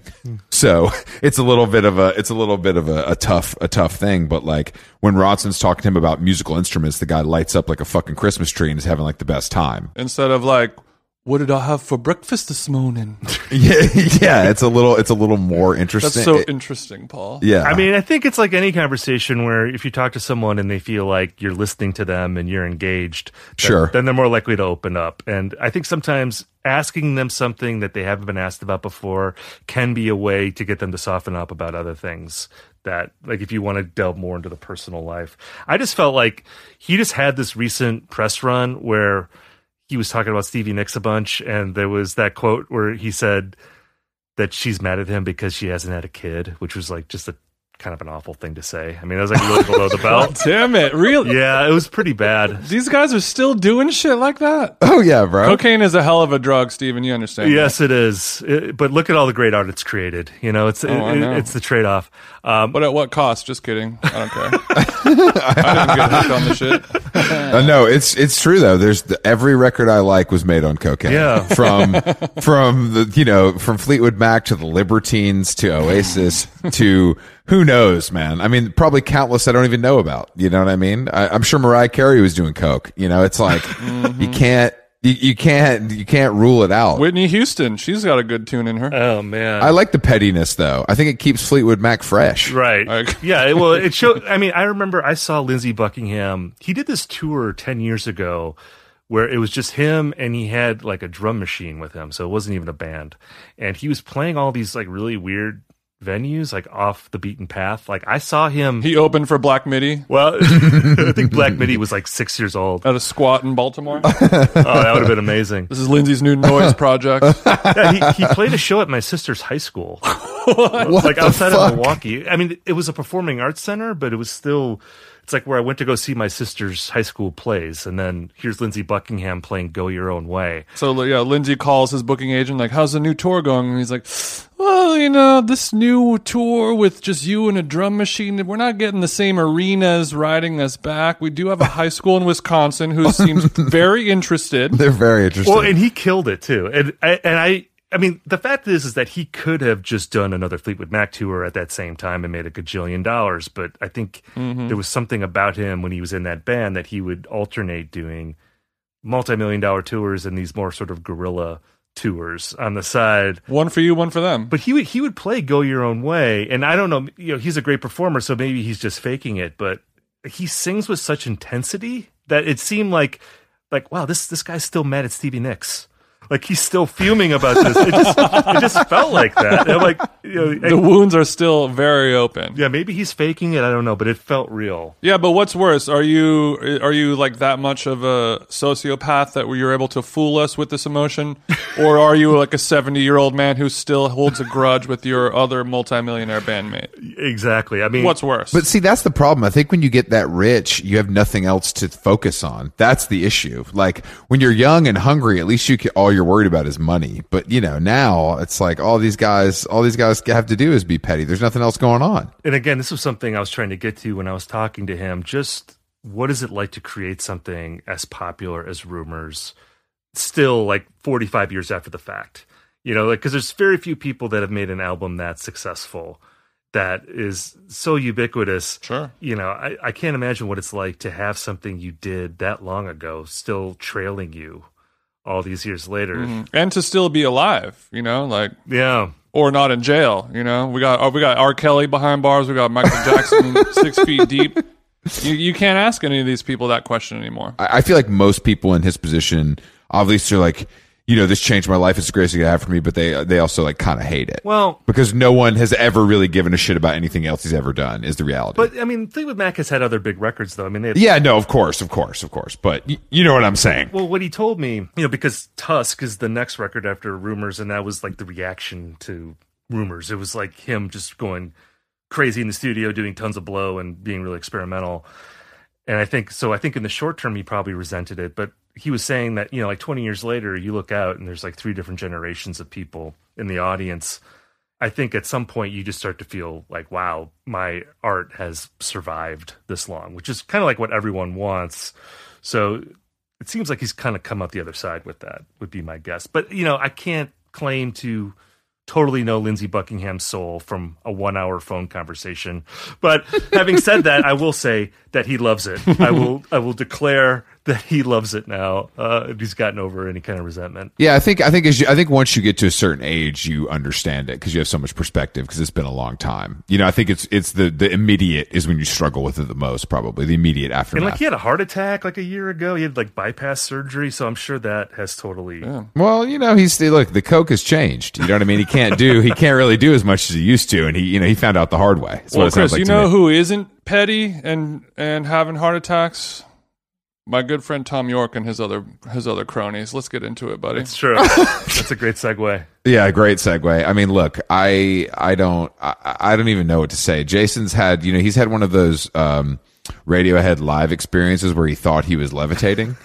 So it's a little bit of a, it's a little bit of a, a tough, a tough thing. But like when Ronson's talking to him about musical instruments, the guy lights up like a fucking Christmas tree and is having like the best time. instead of like, what did I have for breakfast this morning? Yeah, yeah. It's a little, it's a little more interesting. That's interesting. so interesting, Paul. yeah. I mean, I think it's like any conversation where if you talk to someone and they feel like you're listening to them and you're engaged, then, Sure. then they're more likely to open up. And I think sometimes asking them something that they haven't been asked about before can be a way to get them to soften up about other things that like if you want to delve more into the personal life. I just felt like he just had this recent press run where he was talking about Stevie Nicks a bunch and there was that quote where he said that she's mad at him because she hasn't had a kid, which was like just a kind of an awful thing to say. I mean, that was like really below the belt. Damn it, really? Yeah, it was pretty bad. These guys are still doing shit like that? oh yeah, bro. Cocaine is a hell of a drug, Steven. You understand? that? Yes, it is. It- but look at all the great art it's created. You know, it's Oh, I it- know. it's the trade off. Um, But at what cost? Just kidding. I don't care. I didn't get hooked on the shit. Uh, no, it's it's true though. There's the, every record I like was made on cocaine. Yeah. from from the you know from Fleetwood Mac to the Libertines to Oasis to who knows, man. I mean, probably countless I don't even know about. You know what I mean? I, I'm sure Mariah Carey was doing coke. You know, it's like you can't you, you can't you can't rule it out. Whitney Houston, she's got a good tune in her. oh man, I like the pettiness though. I think it keeps Fleetwood Mac fresh. Right. Like- yeah. Well, it showed. I mean, I remember I saw Lindsey Buckingham. He did this tour ten years ago, where it was just him and he had like a drum machine with him, so it wasn't even a band, and he was playing all these like really weird venues, like off the beaten path. Like I saw him. He opened for Black Midi well, I think Black Midi was like six years old. at a squat in Baltimore. Oh, that would have been amazing. This is Lindsey's new noise project. Yeah, he, he played a show at my sister's high school. What like the outside fuck? of Milwaukee. I mean, it was a performing arts center, but it was still. It's like where I went to go see my sister's high school plays, and then here's Lindsey Buckingham playing "Go Your Own Way." So yeah, Lindsey calls his booking agent like, "How's the new tour going?" And he's like, "Well, you know, this new tour with just you and a drum machine, we're not getting the same arenas riding us back. We do have a high school in Wisconsin who seems very interested." They're very interested. Well, and he killed it too. And and I, I mean, the fact is, is that he could have just done another Fleetwood Mac tour at that same time and made a gajillion dollars. But I think mm-hmm. there was something about him when he was in that band that he would alternate doing multi-million dollar tours and these more sort of guerrilla tours on the side. One for you, one for them. But he would he would play "Go Your Own Way," and I don't know, you know, he's a great performer, so maybe he's just faking it. But he sings with such intensity that it seemed like, like, wow, this this guy's still mad at Stevie Nicks. Like he's still fuming about this. It just it just felt like that. And I'm like, you know, the wounds are still very open. yeah, maybe he's faking it. I don't know, but it felt real. Yeah, but what's worse? Are you are you like that much of a sociopath that you're able to fool us with this emotion, or are you like a seventy year old man who still holds a grudge with your other multimillionaire bandmate? Exactly. I mean, What's worse? But see, that's the problem. I think when you get that rich, you have nothing else to focus on. That's the issue. Like when you're young and hungry, at least you can, all you're worried about is money. But you know, now it's like all these guys, all these guys have to do is be petty. There's nothing else going on. and again, this was something I was trying to get to when I was talking to him. Just what is it like to create something as popular as Rumors, still like 45 years after the fact? You know, like because there's very few people that have made an album that successful, that is so ubiquitous. Sure. You know, I, I can't imagine what it's like to have something you did that long ago still trailing you all these years later. Mm-hmm. and to still be alive, you know, like Yeah. or not in jail. You know, we got oh, we got R. Kelly behind bars. We got Michael Jackson six feet deep. You you can't ask any of these people that question anymore. I, I feel like most people in his position, obviously, are like, you know, this changed my life. It's the greatest thing you have for me. But they they also like kind of hate it. Well, because no one has ever really given a shit about anything else he's ever done. Is the reality? but I mean, Fleetwood Mac has had other big records, though. I mean, they had yeah, no, of course, of course, of course. But y- you know what I'm saying. Well, what he told me, you know, because Tusk is the next record after Rumors, and that was like the reaction to Rumors. It was like him just going crazy in the studio, doing tons of blow and being really experimental. And I think so. I think in the short term, he probably resented it, but he was saying that you know, like 20 years later, you look out and there's like three different generations of people in the audience. I think at some point you just start to feel like, wow, my art has survived this long, which is kind of like what everyone wants. So it seems like he's kind of come out the other side with that, would be my guess. But, you know, I can't claim to totally know Lindsey Buckingham's soul from a one hour phone conversation. But having said that, I will say that he loves it. I will I will declare that he loves it now. Uh, he's gotten over any kind of resentment. Yeah, I think I think as you, I think once you get to a certain age, you understand it because you have so much perspective because it's been a long time. You know, I think it's it's the the immediate is when you struggle with it the most, probably the immediate aftermath. And like he had a heart attack like a year ago. He had like bypass surgery, so I'm sure that has totally well, you know, he's look the coke has changed. You know what I mean? He can't do he can't really do as much as he used to, and he you know he found out the hard way. That's what Well, it Chris, like you know me. who isn't petty and and having heart attacks? My good friend Thom Yorke and his other his other cronies. Let's get into it, buddy. It's true. That's a great segue. Yeah, great segue. I mean, look, I I don't I, I don't even know what to say. Jason's had you know he's had one of those um, Radiohead live experiences where he thought he was levitating,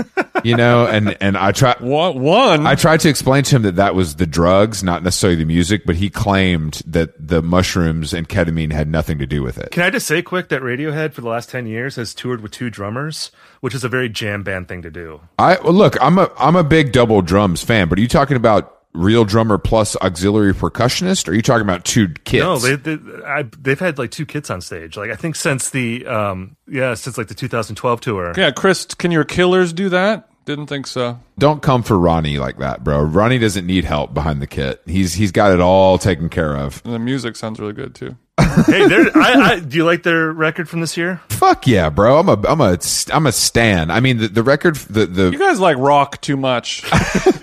you know, and and I try What one? I tried to explain to him that that was the drugs, not necessarily the music, but he claimed that the mushrooms and ketamine had nothing to do with it. Can I just say quick that Radiohead for the last 10 years has toured with two drummers, which is a very jam band thing to do. I well, look, I'm a I'm a big double drums fan, but are you talking about real drummer plus auxiliary percussionist? Or are you talking about two kids? No, they, they I, they've had like two kids on stage. Like I think since the um yeah, since like the 2012 tour. yeah, Chris, can your killers do that? Didn't think so. Don't come for Ronnie like that, bro. Ronnie doesn't need help behind the kit. He's he's got it all taken care of. And the music sounds really good too. hey, I, I, do you like their record from this year? Fuck yeah, bro. I'm a I'm a I'm a stan. I mean the, the record the the You guys like rock too much.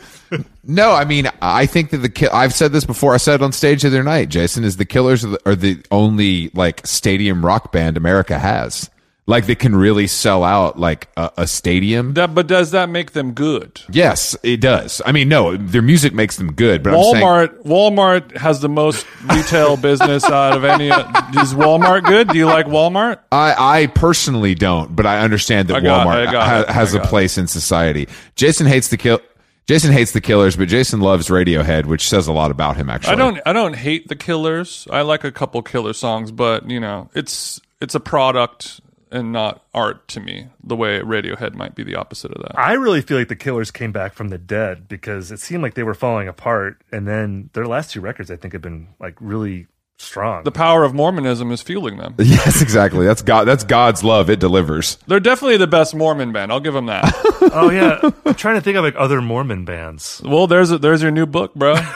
No, I mean, I think that the ki- I've said this before. I said it on stage the other night. Jason is the Killers are the, are the only like stadium rock band America has. like they can really sell out like a, a stadium. That, but does that make them good? yes, it does. I mean, no, their music makes them good, but I'm saying Walmart Walmart has the most retail business out of any. Is Walmart good? Do you like Walmart? I, I personally don't, but I understand that I got- Walmart I got ha- has a place in society. Jason hates the kill. Jason hates the Killers, but Jason loves Radiohead, which says a lot about him. Actually, I don't. I don't hate the Killers. I like a couple Killer songs, but you know, it's it's a product and not art to me. The way Radiohead might be the opposite of that. I really feel like the Killers came back from the dead because it seemed like they were falling apart, and then their last two records, I think, have been like really strong. The power of Mormonism is fueling them. Yes, exactly. That's God. That's God's love. It delivers. They're definitely the best Mormon band. I'll give them that. oh yeah, I'm trying to think of like other Mormon bands. well, there's a, there's your new book, bro.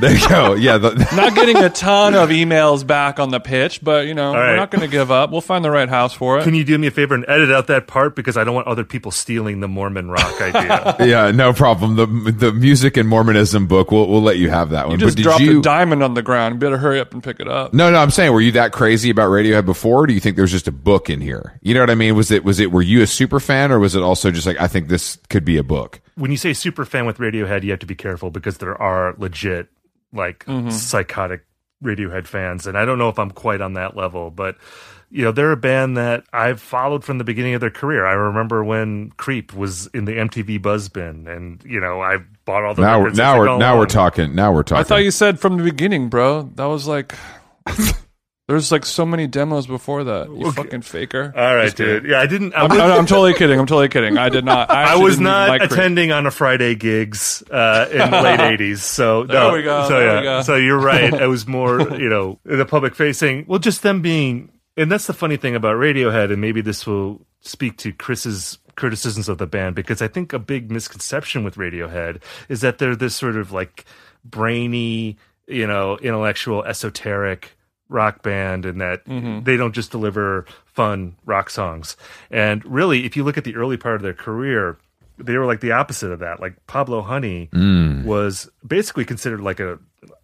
There you go. Yeah, the, not getting a ton of emails back on the pitch, but you know, we're not going to give up. We'll find the right house for it. Can you do me a favor and edit out that part because I don't want other people stealing the Mormon rock idea. yeah, no problem. The the music and Mormonism book. We'll we'll let you have that one. You just but did dropped you? a diamond on the ground. You better hurry up and pick it up. no, no. I'm saying, were you that crazy about Radiohead before? Or do you think there's just a book in here? You know what I mean? Was it was it? Were you a super fan, or was it also just like I think this could be a book? when you say super fan with Radiohead, you have to be careful because there are legit like mm-hmm. psychotic Radiohead fans, and I don't know if I'm quite on that level, but you know they're a band that I've followed from the beginning of their career. I remember when Creep was in the MTV Buzz bin, and you know I bought all the Now we're now we're go now we're talking. Now we're talking. I thought you said from the beginning, bro. That was like. There's like so many demos before that. You fucking faker. All right, Just kidding. dude. Yeah, I didn't. I I'm, was, I'm, I'm totally kidding. I'm totally kidding. I did not. I, I was didn't like attending on a Friday gigs uh, in the late '80s. So There no, we go, So yeah, go. so you're right. It was more, you know, the public facing. Well, just them being, and that's the funny thing about Radiohead, and maybe this will speak to Chris's criticisms of the band because I think a big misconception with Radiohead is that they're this sort of like brainy, you know, intellectual, esoteric rock band and that mm-hmm. they don't just deliver fun rock songs. And really, if you look at the early part of their career, they were like the opposite of that. Like Pablo Honey mm. was basically considered like a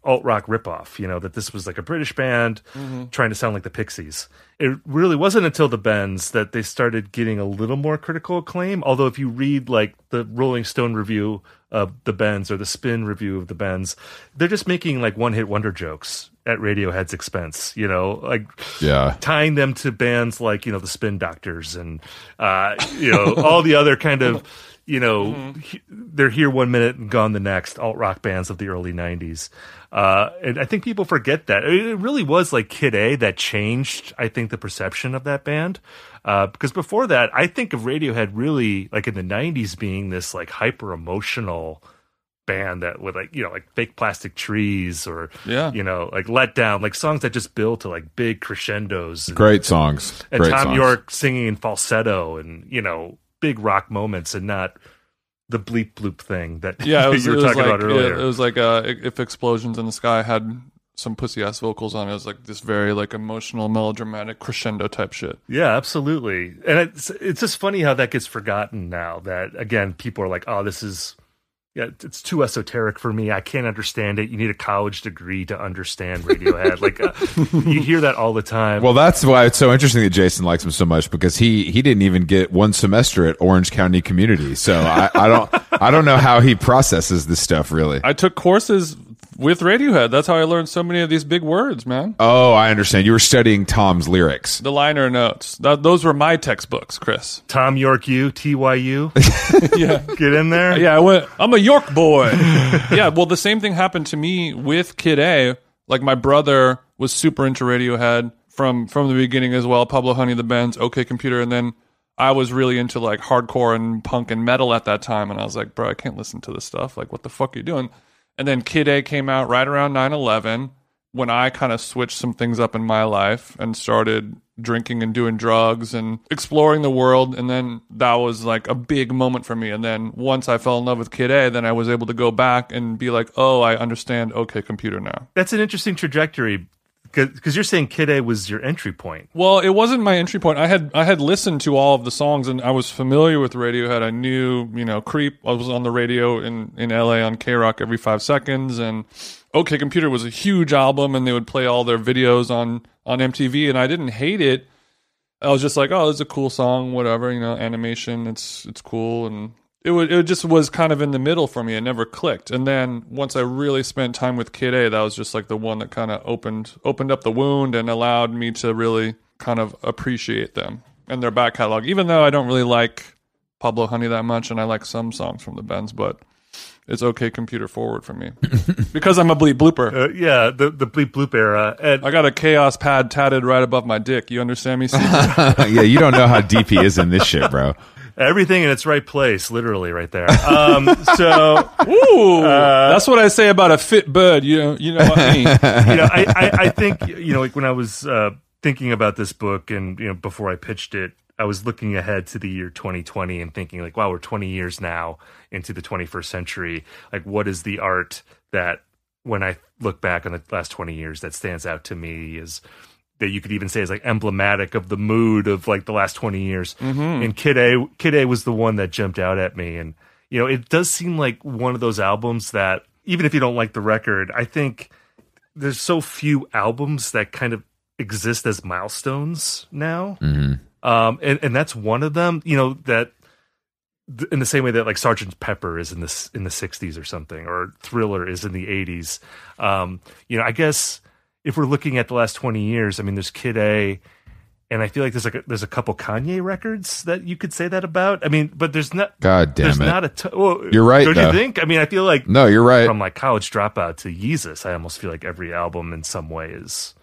alt rock ripoff. You know that this was like a British band mm-hmm. trying to sound like the Pixies. It really wasn't until the Bends that they started getting a little more critical acclaim. Although if you read like the Rolling Stone review of the Bends or the Spin review of the Bends, they're just making like one hit wonder jokes at Radiohead's expense. You know, like Yeah. tying them to bands like you know the Spin Doctors and uh, you know all the other kind of you know he- they're here one minute and gone the next alt rock bands of the early '90s. Uh, and I think people forget that it really was like Kid A that changed. I think the perception of that band. Uh, because before that, I think of Radiohead really like in the '90s being this like hyper emotional band that with like you know like fake plastic trees or Yeah. you know like let down like songs that just build to like big crescendos and, Great songs. and Great Thom songs. Yorke singing in falsetto and you know big rock moments and not the bleep bloop thing that Yeah, it was, you it were was talking like about earlier. It, it was like uh, if explosions in the sky had some pussy ass vocals on it. It was like this very like emotional, melodramatic crescendo type shit. Yeah, absolutely. And it's it's just funny how that gets forgotten now. That again, people are like, "Oh, this is yeah, it's too esoteric for me. I can't understand it. You need a college degree to understand Radiohead." like uh, you hear that all the time. Well, that's why it's so interesting that Jason likes him so much because he he didn't even get one semester at Orange County Community. So I, I don't I don't know how he processes this stuff really. I took courses with Radiohead. That's how I learned so many of these big words, man. Oh, I understand. You were studying Thom's lyrics. The liner notes. That, those were my textbooks, Chris. Thom Yorke, you TYU, yeah. get in there. Yeah, I went. I'm a Yorke boy. yeah, well, the same thing happened to me with Kid A. Like my brother was super into Radiohead from from the beginning as well. Pablo Honey, the Bends, OK Computer, and then I was really into like hardcore and punk and metal at that time. And I was like, bro, I can't listen to this stuff. Like, what the fuck are you doing? And then Kid A came out right around 9/11 when I kind of switched some things up in my life and started drinking and doing drugs and exploring the world. And then that was like a big moment for me. And then once I fell in love with Kid A then I was able to go back and be like oh I understand. Okay computer now. That's an interesting trajectory because you're saying Kid A was your entry point. well it wasn't my entry point. I had I had listened to all of the songs and I was familiar with Radiohead. I knew you know Creep I was on the radio in in LA on K-Rock every 5 seconds and OK Computer was a huge album and they would play all their videos on on MTV and I didn't hate it. I was just like, oh, it's a cool song, whatever, you know, animation, it's it's cool, and it was it just was kind of in the middle for me. It never clicked, and then once I really spent time with Kid A, that was just like the one that kind of opened opened up the wound and allowed me to really kind of appreciate them and their back catalog. Even though I don't really like Pablo Honey that much, and I like some songs from the Bends, but it's okay computer forward for me because I'm a bleep blooper. Uh, yeah, the the bleep bloop era. And I got a Kaoss pad tatted right above my dick. You understand me? Yeah, you don't know how deep he is in this shit, bro. Everything in its right place, literally right there. Um, so Ooh, that's what I say about a fit bird. You know, you know what I mean. you know, I, I, I think you know, like when I was uh, thinking about this book, and you know, before I pitched it, I was looking ahead to the year 2020 and thinking, like, wow, we're 20 years now into the 21st century. Like, what is the art that, when I look back on the last 20 years, that stands out to me is that you could even say is like emblematic of the mood of like the last 20 years. And Kid A, Kid A was the one that jumped out at me, and you know, it does seem like one of those albums that, even if you don't like the record, I think there's so few albums that kind of exist as milestones now. Um, and, and that's one of them, you know, that th- in the same way that like Sergeant Pepper is in this in the 60s or something, or Thriller is in the 80s. Um, you know, I guess if we're looking at the last 20 years, I mean, there's Kid A, and I feel like there's like a, there's a couple Kanye records that you could say that about. I mean, but there's not. God damn there's it. not a. T- well, You're right, Don't though. you think? I mean, I feel like No, you're right. from like college dropout to Yeezus, I almost feel like every album in some way is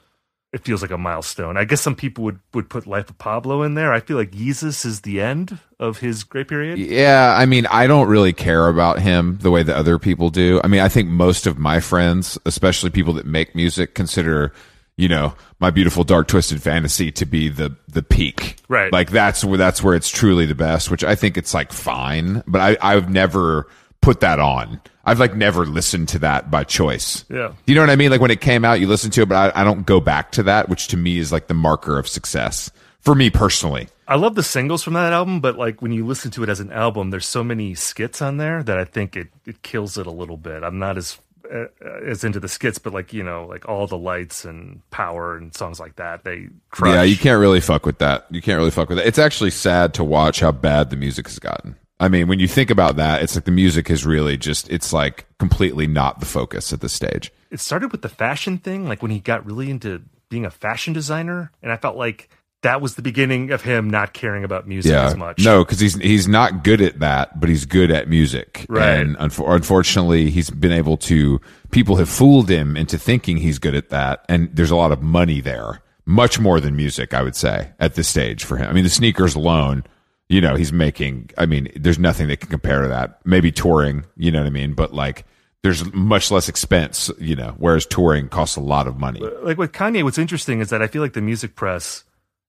it feels like a milestone. I guess some people would would put Life of Pablo in there. I feel like Yeezus is the end of his great period. Yeah, I mean, I don't really care about him the way that other people do. I mean, I think most of my friends, especially people that make music, consider, you know, my beautiful dark twisted fantasy to be the the peak. Right. Like that's where that's where it's truly the best, which I think it's like fine, but I I've never put that on. I've like never listened to that by choice. Yeah. You know what I mean? Like when it came out, you listen to it, but I, I don't go back to that, which to me is like the marker of success for me personally. I love the singles from that album, but like when you listen to it as an album, there's so many skits on there that I think it it kills it a little bit. I'm not as uh, as into the skits, but like you know, like all the lights and power and songs like that, they crush. Yeah, you can't really fuck with that. You can't really fuck with it. It's actually sad to watch how bad the music has gotten. I mean, when you think about that, it's like the music is really just, it's like completely not the focus at this stage. it started with the fashion thing, like when he got really into being a fashion designer, and I felt like that was the beginning of him not caring about music Yeah. as much. No, because he's, he's not good at that, but he's good at music. Right. And unfor- unfortunately, he's been able to, people have fooled him into thinking he's good at that. And there's a lot of money there. Much more than music, I would say, at this stage for him. I mean, the sneakers alone, you know, he's making, I mean, there's nothing that can compare to that. Maybe touring, you know what I mean? But like, there's much less expense, you know, whereas touring costs a lot of money. like with Kanye, what's interesting is that I feel like the music press,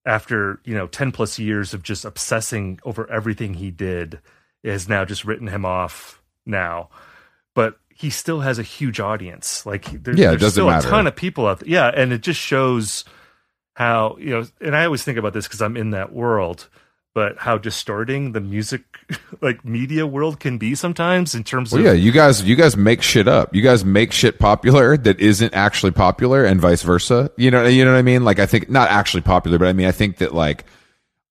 after you know ten plus years of just obsessing over everything he did, has now just written him off now. But he still has a huge audience. Like there's, Yeah, there's still matter. a ton of people out there. Yeah, and it just shows how you know. And I always think about this because I'm in that world. But how distorting the music, like media world, can be sometimes in terms Well, of yeah, you guys, you guys make shit up. You guys make shit popular that isn't actually popular, and vice versa. You know, you know what I mean? Like, I think not actually popular, but I mean, I think that like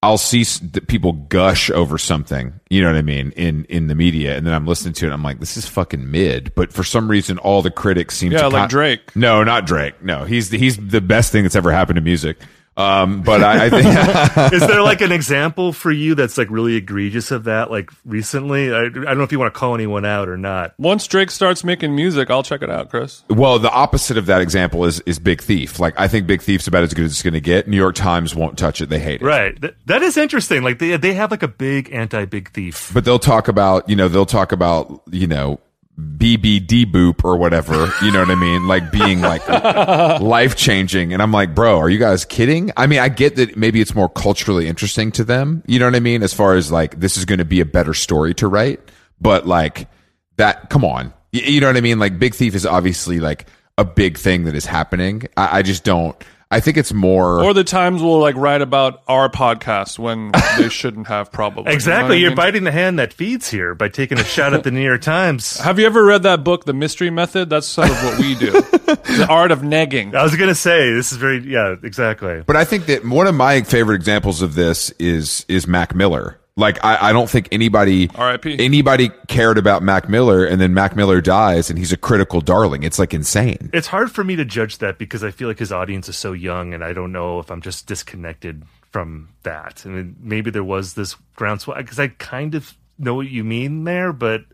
I'll see s- that people gush over something. You know what I mean in in the media, and then I'm listening to it. and I'm like, this is fucking mid. But for some reason, all the critics seem Yeah, to like con- Drake. No, not Drake. No, he's the, he's the best thing that's ever happened to music. Um, but I, I think is there like an example for you that's like really egregious of that like recently I, I don't know if you want to call anyone out or not Once Drake starts making music, I'll check it out, Chris. Well, the opposite of that example is is Big Thief. Like I think Big Thief's about as good as it's going to get. New York Times won't touch it; they hate it. right Th- that is interesting like they, they have like a big anti-big thief But they'll talk about you know they'll talk about you know BBD boop or whatever. You know what I mean? Like being like life changing. And I'm like, bro, are you guys kidding? I mean, I get that maybe it's more culturally interesting to them. You know what I mean? As far as like this is going to be a better story to write. But like that, come on. You know what I mean? Like Big Thief is obviously like a big thing that is happening. I, I just don't. I think it's more. Or the times we'll like write about our podcast when they shouldn't have probably. Exactly. You You're know I mean? biting the hand that feeds here by taking a shot at the New York Times. Have you ever read that book, The Mystery Method? That's sort of what we do. the art of negging. I was going to say, this is very, yeah, exactly. But I think that one of my favorite examples of this is is Mac Miller. Like I, I don't think anybody R.I.P.. anybody cared about Mac Miller, and then Mac Miller dies, and he's a critical darling. It's like insane. It's hard for me to judge that because I feel like his audience is so young, and I don't know if I'm just disconnected from that. I mean, maybe there was this groundswell because I kind of know what you mean there, but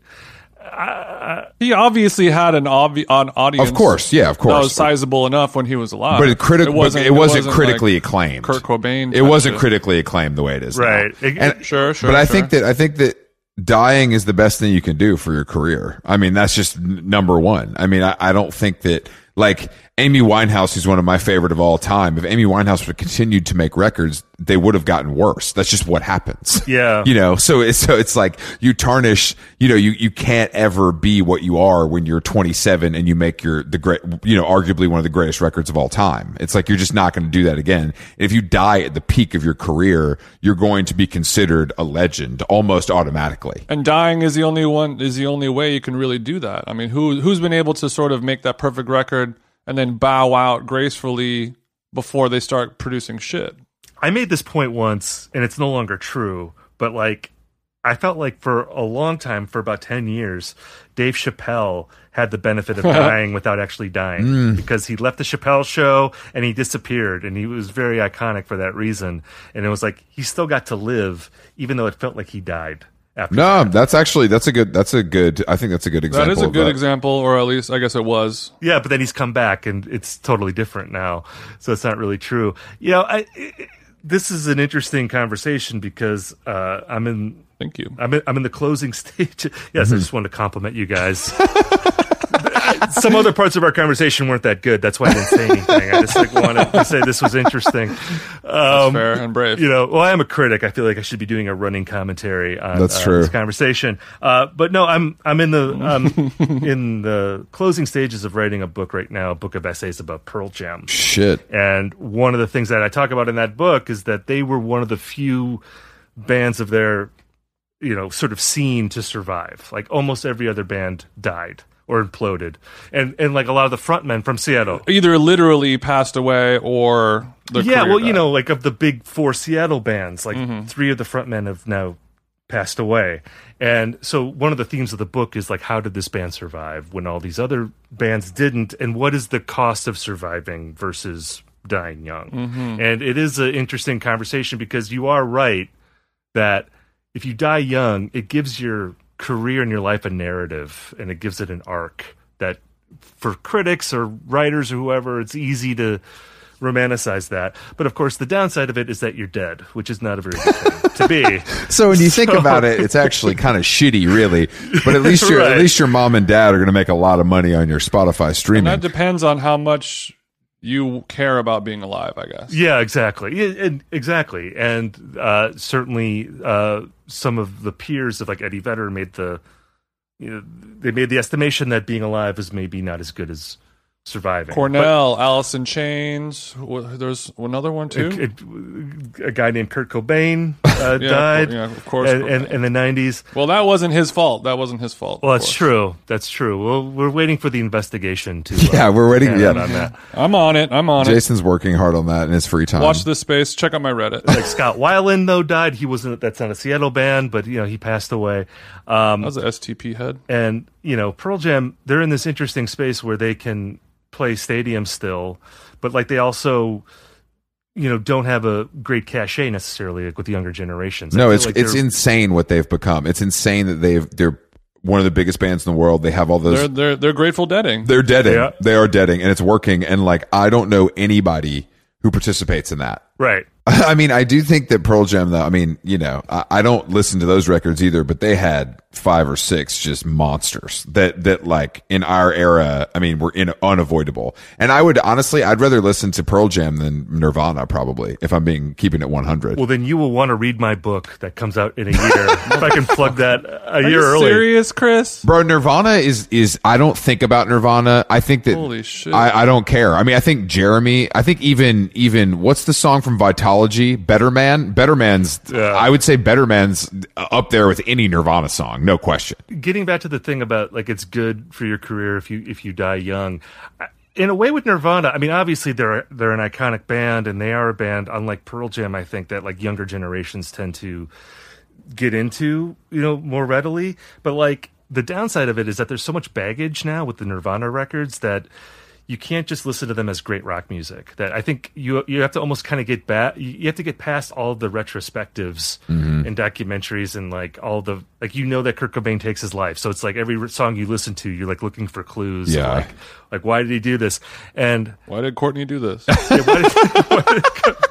He obviously had an, obvi- an audience. Of course, yeah, of course, That was course. sizable enough when he was alive. But it, criti- it wasn't, it wasn't, like critically acclaimed. Kurt Cobain. It wasn't critically acclaimed the way it is. now. Right. It- And- Sure, sure. but I sure. think that I think that dying is the best thing you can do for your career. I mean, that's just n- number one. I mean, I, I don't think that like Amy Winehouse, who's one of my favorite of all time. If Amy Winehouse would have continued to make records, they would have gotten worse. That's just what happens. Yeah. you know. So it's so it's like you tarnish. You know, you you can't ever be what you are when you're 27 and you make your the great. You know, arguably one of the greatest records of all time. It's like you're just not going to do that again. If you die at the peak of your career, you're going to be considered a legend almost automatically. and dying is the only one is the only way you can really do that. I mean, who who's been able to sort of make that perfect record and then bow out gracefully before they start producing shit? I made this point once, and it's no longer true, but like, I felt like for a long time, for about 10 years, Dave Chappelle had the benefit of dying without actually dying mm. because he left the Chappelle show and he disappeared, and he was very iconic for that reason. And it was like he still got to live, even though it felt like he died after. No, that's actually that's a good that's a good I think that's a good example. that is a good that. example, or at least I guess it was. Yeah, but then he's come back and it's totally different now. So it's not really true. You know, I, I- this is an interesting conversation because uh, I'm in Thank you. I'm in, I'm in the closing stage. Yes, Mm-hmm. I just wanted to compliment you guys. Some other parts of our conversation weren't that good. That's why I didn't say anything. I just like wanted to say this was interesting. Um, Fair and brave. you know, well, I am a critic. I feel like I should be doing a running commentary on That's uh, true. this conversation. Uh, but no, I'm I'm in the um, in the closing stages of writing a book right now, a book of essays about Pearl Jam. Shit. And one of the things that I talk about in that book is that they were one of the few bands of their, you know, sort of scene to survive. Like almost every other band died or imploded, and and like a lot of the frontmen from Seattle. Either literally passed away or yeah, well, you know, like of the big four Seattle bands, like Mm-hmm. three of the frontmen have now passed away. And so one of the themes of the book is like how did this band survive when all these other bands didn't and what is the cost of surviving versus dying young? Mm-hmm. And it is an interesting conversation because you are right that if you die young, it gives your career and your life a narrative and it gives it an arc that for critics or writers or whoever, it's easy to romanticize that. But of course, the downside of it is that you're dead, which is not a very good thing to be. So when you think about it, it's actually kind of shitty, really. But at least your Right. at least your mom and dad are going to make a lot of money on your Spotify And streaming. that depends on how much you care about being alive, I guess. Yeah, exactly. Exactly. And uh, certainly uh, some of the peers of like Eddie Vedder made the you know they made the estimation that being alive is maybe not as good as surviving. Cornell, Alice in Chains. There's another one too. But it- a guy named Kurt Cobain uh, Yeah, died yeah, of course, and, and, in the 90s. well, that wasn't his fault. That wasn't his fault. Well, that's course. true. That's true. Well, we're waiting for the investigation to. Uh, Yeah, we're waiting- yeah. on that. I'm on it. I'm on it. Jason's working hard on that in his free time. Watch this space. Check out my Reddit. Like Scott Weiland though died. He wasn't. That's not a Seattle band, but you know he passed away. Um, That was an STP head. and you know Pearl Jam, they're in this interesting space where they can play stadiums still, but like they also. You know, don't have a great cachet necessarily like with the younger generations. I no, it's like it's insane what they've become. It's insane that they've they're one of the biggest bands in the world. They have all those They're they're they're Grateful Deading. They're deading. Yeah. They are deading, and it's working. And like, I don't know anybody who participates in that. right. I mean, I do think that Pearl Jam, though. I mean, you know, I, I don't listen to those records either, but they had five or six just monsters that that like in our era i mean we're in unavoidable and i would honestly i'd rather listen to pearl jam than nirvana probably if i'm being keeping it 100 Well, then you will want to read my book that comes out in a year. if I can plug that a Are year you early. serious, Chris? bro nirvana is is i don't think about nirvana i think that Holy shit. I, I don't care i mean i think jeremy i think even even what's the song from vitology better man better man's Yeah. i would say better man's up there with any nirvana song no question Getting back to the thing about like it's good for your career if you if you die young. In a way, with Nirvana, I mean, obviously they're they're an iconic band and they are a band, unlike Pearl Jam. I think that like younger generations tend to get into, you know, more readily. But like the downside of it is that there's so much baggage now with the Nirvana records that you can't just listen to them as great rock music. That I think you you have to almost kind of get back. You have to get past all the retrospectives Mm-hmm. and documentaries and like all the like you know that Kurt Cobain takes his life. So it's like every song you listen to, you're like looking for clues. Yeah. Like like why did he do this? And Why did Courtney do this? yeah, why did- why did-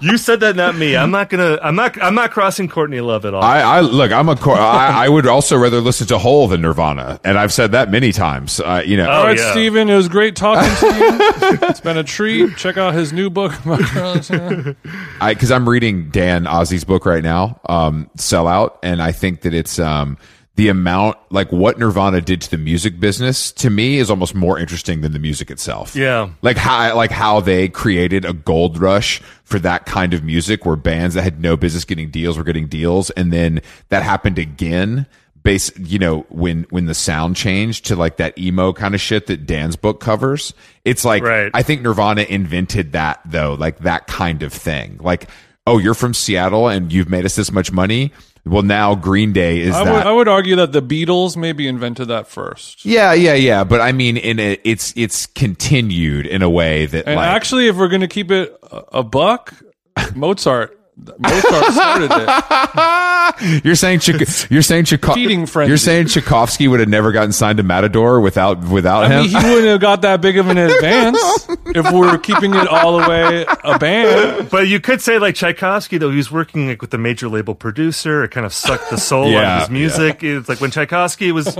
you said that, not me. I'm not gonna. I'm not. I'm not crossing Courtney Love at all. I, I look. I'm a. cor- I, I would also rather listen to Hole than Nirvana, and I've said that many times. Uh, you know, Oh, All right, yeah. Steven, it was great talking to you. it's been a treat. Check out his new book. I because I'm reading Dan Ozzi's book right now, um, Sellout, and I think that it's um the amount like what Nirvana did to the music business to me is almost more interesting than the music itself. Yeah. like how like how they created a gold rush for that kind of music, where bands that had no business getting deals were getting deals, and then that happened again. Base, you know, when when the sound changed to like that emo kind of shit that Dan's book covers, it's like Right. I think Nirvana invented that though, like that kind of thing. Like, oh, you're from Seattle and you've made us this much money. Well, now Green Day is I that. would, I would argue that the Beatles maybe invented that first. yeah, yeah, yeah. But I mean, in a, it's it's continued in a way that And like actually, if we're going to keep it a buck, Mozart. Mozart started it. you're saying Chik- you're saying Chiko- you're saying Tchaikovsky would have never gotten signed to Matador without without I him. mean, he wouldn't have got that big of an advance if we're keeping it all the way a band. But you could say like Tchaikovsky though he was working like with the major label producer. It kind of sucked the soul out of his music. It's like when Tchaikovsky was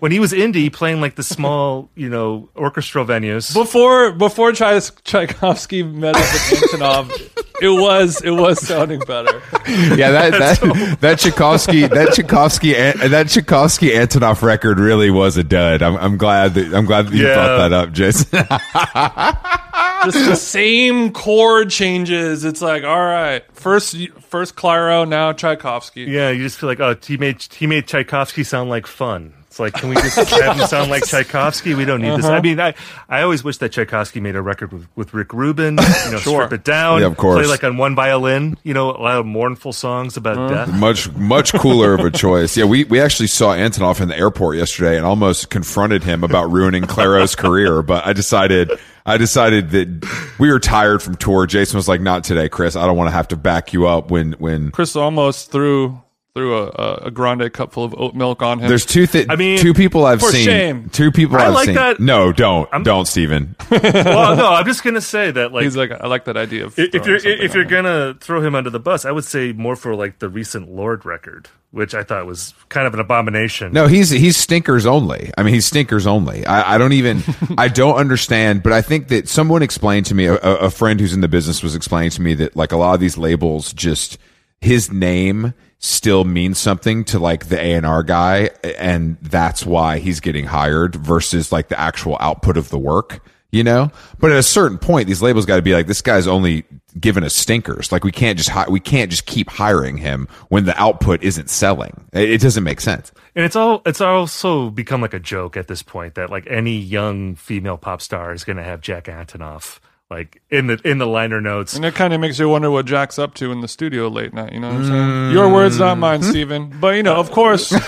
when he was indie playing like the small you know orchestral venues. Before before Tchai- Tchaikovsky met up with Antonoff, it was it was sounding better. yeah, that that that Tchaikovsky that Tchaikovsky An- that Tchaikovsky Antonoff record really was a dud. I'm I'm glad that I'm glad that you Yeah. brought that up, Jason. Just the same chord changes. It's like all right, first first Clairo, now Tchaikovsky. Yeah, you just feel like oh he made he made Tchaikovsky sound like fun. It's like can we just have him sound like Tchaikovsky? We don't need this. I uh-huh. mean, I I always wish that Tchaikovsky made a record with, with Rick Rubin. You know, Sure. strip it down. Yeah, of course. Play like on one violin. You know, a lot of mournful songs about uh-huh. death. much much cooler of a choice. Yeah, we we actually saw Antonoff in the airport yesterday and almost confronted him about ruining Clairo's career, but I decided I decided that we were tired from tour. Jason was like, "Not today, Chris. I don't want to have to back you up when when Chris almost threw threw a, a, a grande cup full of oat milk on him. there's two thi- I mean, two people I've for seen. shame. Two people I have like seen. that. No, don't don't, Steven. well, no, I'm just gonna say that like He's like, I like that idea of if you're something if on you're him. gonna throw him under the bus, I would say more for like the recent Lorde record, which I thought was kind of an abomination. No, he's he's stinkers only. I mean, he's stinkers only. I, I don't even I don't understand. But I think that someone explained to me, a, a a friend who's in the business was explaining to me that like a lot of these labels just his name still means something to like the A and R guy, and that's why he's getting hired versus like the actual output of the work. You know, but at a certain point, these labels got to be like, this guy's only giving us stinkers. Like we can't just hi- we can't just keep hiring him when the output isn't selling. It, it doesn't make sense. And it's all it's also become like a joke at this point that like any young female pop star is going to have Jack Antonoff like in the in the liner notes. And it kind of makes you wonder what Jack's up to in the studio late night. You know what I'm saying? Your words, not mine, Steven. But, you know, of course. of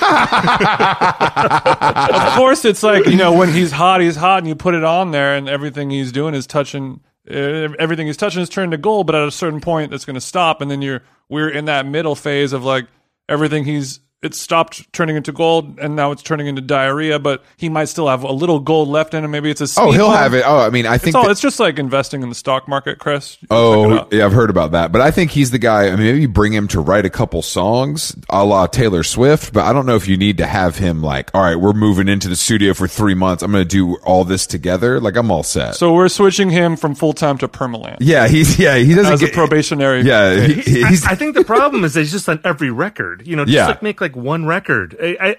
course, it's like, you know, when he's hot, he's hot, and you put it on there, and everything he's doing is touching. Uh, everything he's touching is turned to gold, but at a certain point, that's going to stop, and then you're we're in that middle phase of like everything he's it stopped turning into gold and now it's turning into diarrhea, but he might still have a little gold left in him. Maybe it's a Oh, he'll bump. have it. Oh, I mean, I think. It's, all, that- it's just like investing in the stock market, Chris. You can check it Oh, yeah, I've heard about that. But I think he's the guy. I mean, maybe bring him to write a couple songs a la Taylor Swift, but I don't know if you need to have him like, all right, we're moving into the studio for three months. I'm going to do all this together. Like, I'm all set. So we're switching him from full time to permaland yeah, he's, yeah, he doesn't as a get, probationary. Yeah, he, He- I, I think the problem is that he's just on every record. You know, just Yeah. like make like one record. I, I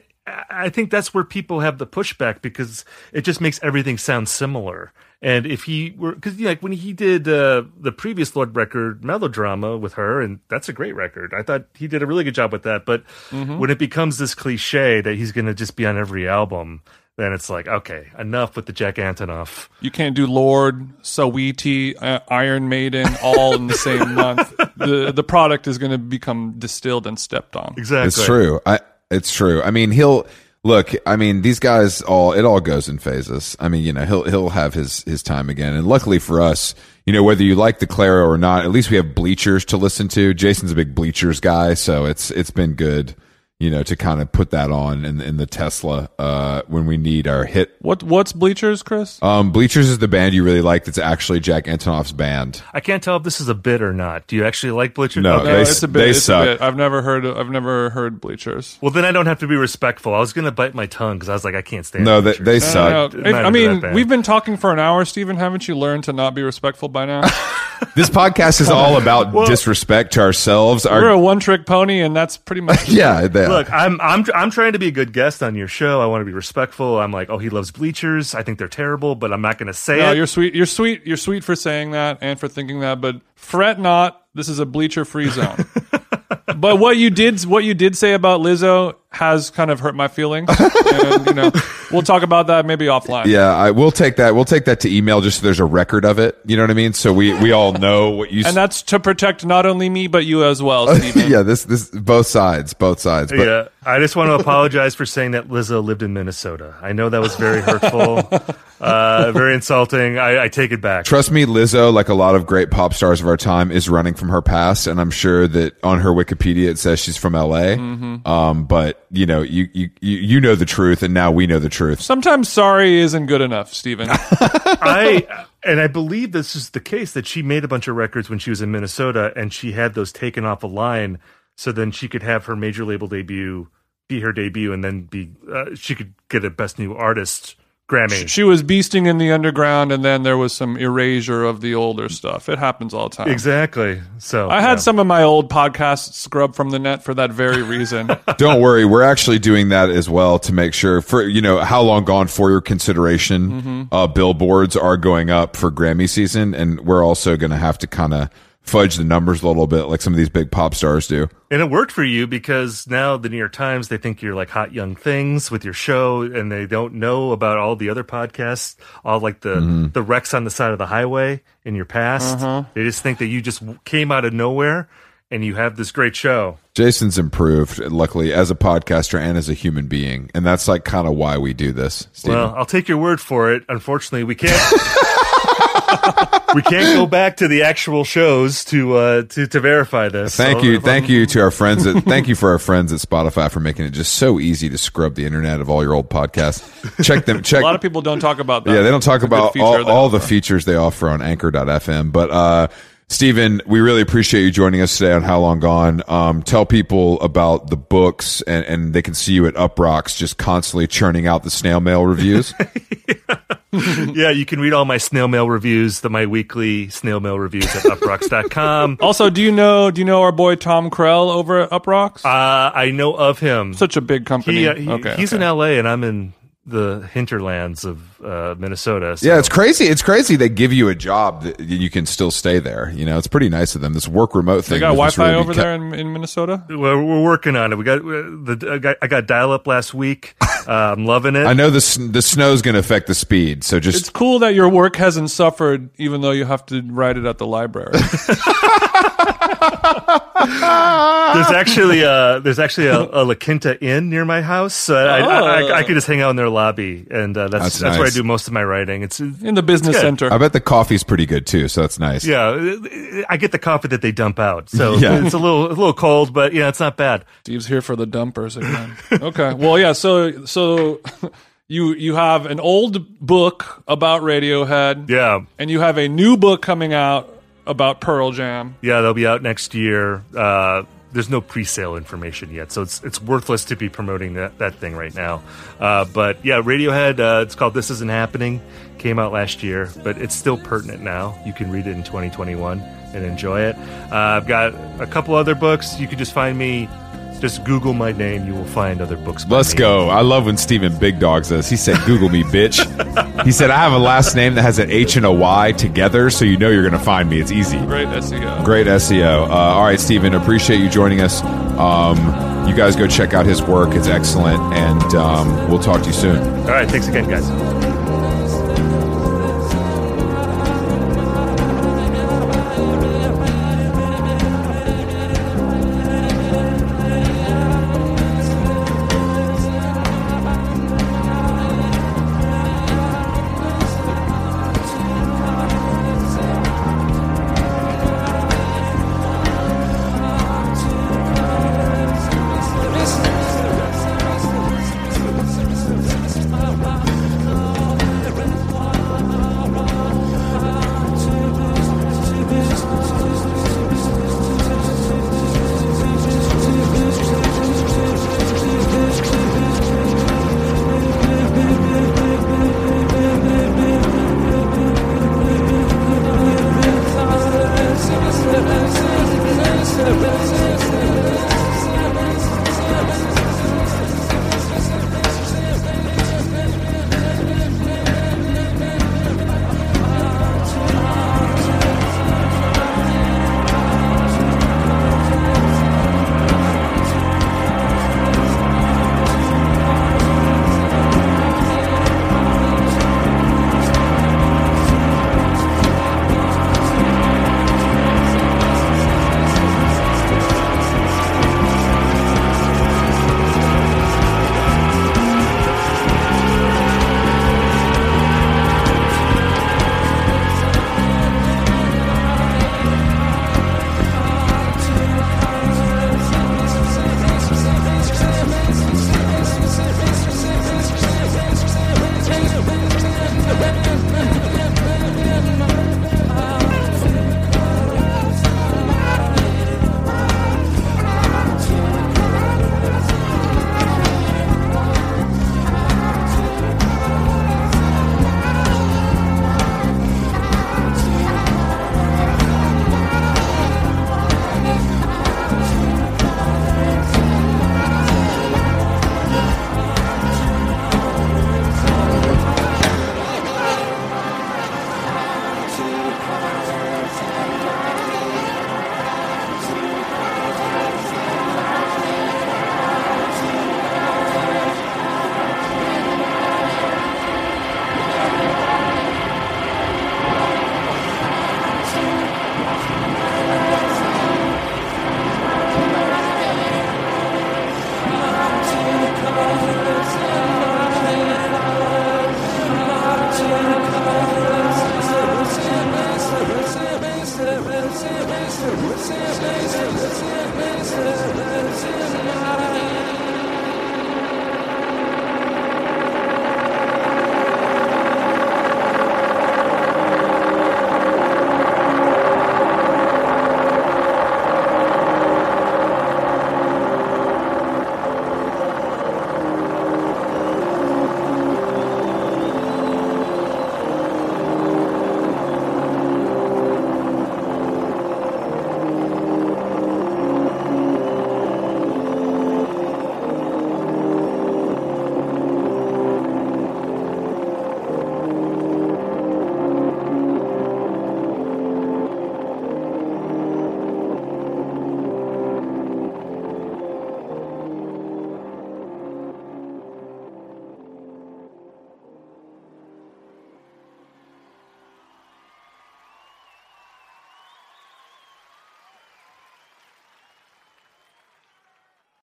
I think that's where people have the pushback because it just makes everything sound similar. And if he were, because like when he did uh, the previous Lorde record, Melodrama, with her, and that's a great record. I thought he did a really good job with that. But when it becomes this cliche that he's going to just be on every album, then it's like, okay, enough with the Jack Antonoff. You can't do Lorde, Saweetie, uh, Iron Maiden all in the same month. The the product is going to become distilled and stepped on. Exactly. it's true. I, it's true. I mean, he'll look. I mean, these guys all it all goes in phases. I mean, you know, he'll he'll have his his time again. And luckily for us, you know, whether you like the Clairo or not, at least we have bleachers to listen to. Jason's a big bleachers guy, so it's it's been good. You know, to kind of put that on in, in the Tesla uh, when we need our hit. What what's Bleachers, Chris? Um, Bleachers is the band you really like. That's actually Jack Antonoff's band. I can't tell if this is a bit or not. Do you actually like Bleachers? No, Okay. no, they- it's a bit. they it's suck. a bit. I've never heard. I've never heard Bleachers. Well, then I don't have to be respectful. I was going to bite my tongue because I was like, I can't stand. No, they, Bleachers. they suck. don't know. Not I mean, we've been talking for an hour, Steven. Haven't you learned to not be respectful by now? This podcast is all about disrespect to ourselves. Our, We're a one-trick pony, and that's pretty much. yeah, they, Look, I'm I'm I'm trying to be a good guest on your show. I want to be respectful. I'm like, oh, he loves bleachers. I think they're terrible, but I'm not going to say No, it. you're sweet. You're sweet. You're sweet for saying that and for thinking that, but fret not. This is a bleacher-free zone. but what you did, what you did say about Lizzo has kind of hurt my feelings, and you know, we'll talk about that maybe offline. Yeah, I will take that. We'll take that to email just so there's a record of it. You know what I mean? So we we all know what you. And that's to protect not only me but you as well, Steven. yeah, this this both sides, both sides. But yeah, I just want to apologize for saying that Lizzo lived in Minnesota. I know that was very hurtful, uh, very insulting. I, I take it back. trust me, Lizzo, like a lot of great pop stars of our time, is running from her past, and I'm sure that on her Wikipedia it says she's from L.A. Mm-hmm. Um, but you know, you you you you know the truth, and now we know the truth. Sometimes sorry isn't good enough, Steven. I and I believe this is the case that she made a bunch of records when she was in Minnesota, and she had those taken off a line, so then she could have her major label debut be her debut, and then be uh, she could get a best new artist Grammy. she was beasting in the underground, and then there was some erasure of the older stuff. It happens all the time. Exactly. So I had yeah. some of my old podcasts scrubbed from the net for that very reason. Don't worry, we're actually doing that as well to make sure for you know how long gone for your consideration. Mm-hmm. Uh, billboards are going up for Grammy season, and we're also going to have to kind of fudge the numbers a little bit, like some of these big pop stars do. And it worked for you because now the New York Times they think you're like hot young things with your show, and they don't know about all the other podcasts, all like the Mm-hmm. the wrecks on the side of the highway in your past. Uh-huh. They just think that you just came out of nowhere and you have this great show. Jason's improved, luckily, as a podcaster and as a human being, and that's like kind of why we do this. Steven. Well, I'll take your word for it. Unfortunately, we can't. we can't go back to the actual shows to uh, to to verify this. Thank So you, thank I'm- you to our friends. At, thank you for our friends at Spotify for making it just so easy to scrub the internet of all your old podcasts. Check them. Check a lot of people don't talk about that. Yeah, they don't talk It's about all, all the offer. features they offer on anchor.fm. But, uh, Steven, we really appreciate you joining us today on How Long Gone. Um, tell people about the books and, and they can see you at Uproxx just constantly churning out the snail mail reviews. Yeah, you can read all my snail mail reviews, the my weekly snail mail reviews at uproxx.com. Also, do you know do you know our boy Tom Krell over at Uproxx? Uh, I know of him. Such a big company. He, uh, he- okay, he's okay. in LA and I'm in the hinterlands of uh, Minnesota. So. yeah, it's crazy. It's crazy. They give you a job that you can still stay there. You know, it's pretty nice of them. This work remote thing. They got Wi-Fi really over kept- there in, in Minnesota. Well, we're working on it. We got the I got, I got dial up last week. Uh, I'm loving it. I know the, sn- the snow's going to affect the speed. So just It's cool that your work hasn't suffered, even though you have to write it at the library. there's actually a there's actually a, a La Quinta Inn near my house, so I, I, I, I could just hang out in their lobby, and uh, that's That's that's, where I do most of my writing. It's in the business center. I bet the coffee's pretty good too, so that's nice. yeah, I get the coffee that they dump out, so Yeah. it's a little a little cold, but yeah, it's not bad. Steve's here for the dumpers again. okay. Well, yeah. So, so you you have an old book about Radiohead, Yeah, and you have a new book coming out about Pearl Jam. yeah, they'll be out next year. Uh, there's no pre-sale information yet, so it's it's worthless to be promoting that, that thing right now. Uh, but yeah, Radiohead. Uh, it's called "This Isn't Happening." Came out last year, but it's still pertinent now. You can read it in 2021 and enjoy it. Uh, I've got a couple other books. You can just find me. Just Google my name. You will find other books. by Let's me. go. I love when Steven Big Dogs this. He said, Google me, bitch. he said, I have a last name that has an H and a Y together, so you know you're going to find me. It's easy. Great SEO. Great SEO. Uh, all right, Steven, appreciate you joining us. Um, you guys go check out his work. It's excellent. And um, we'll talk to you soon. All right. Thanks again, guys.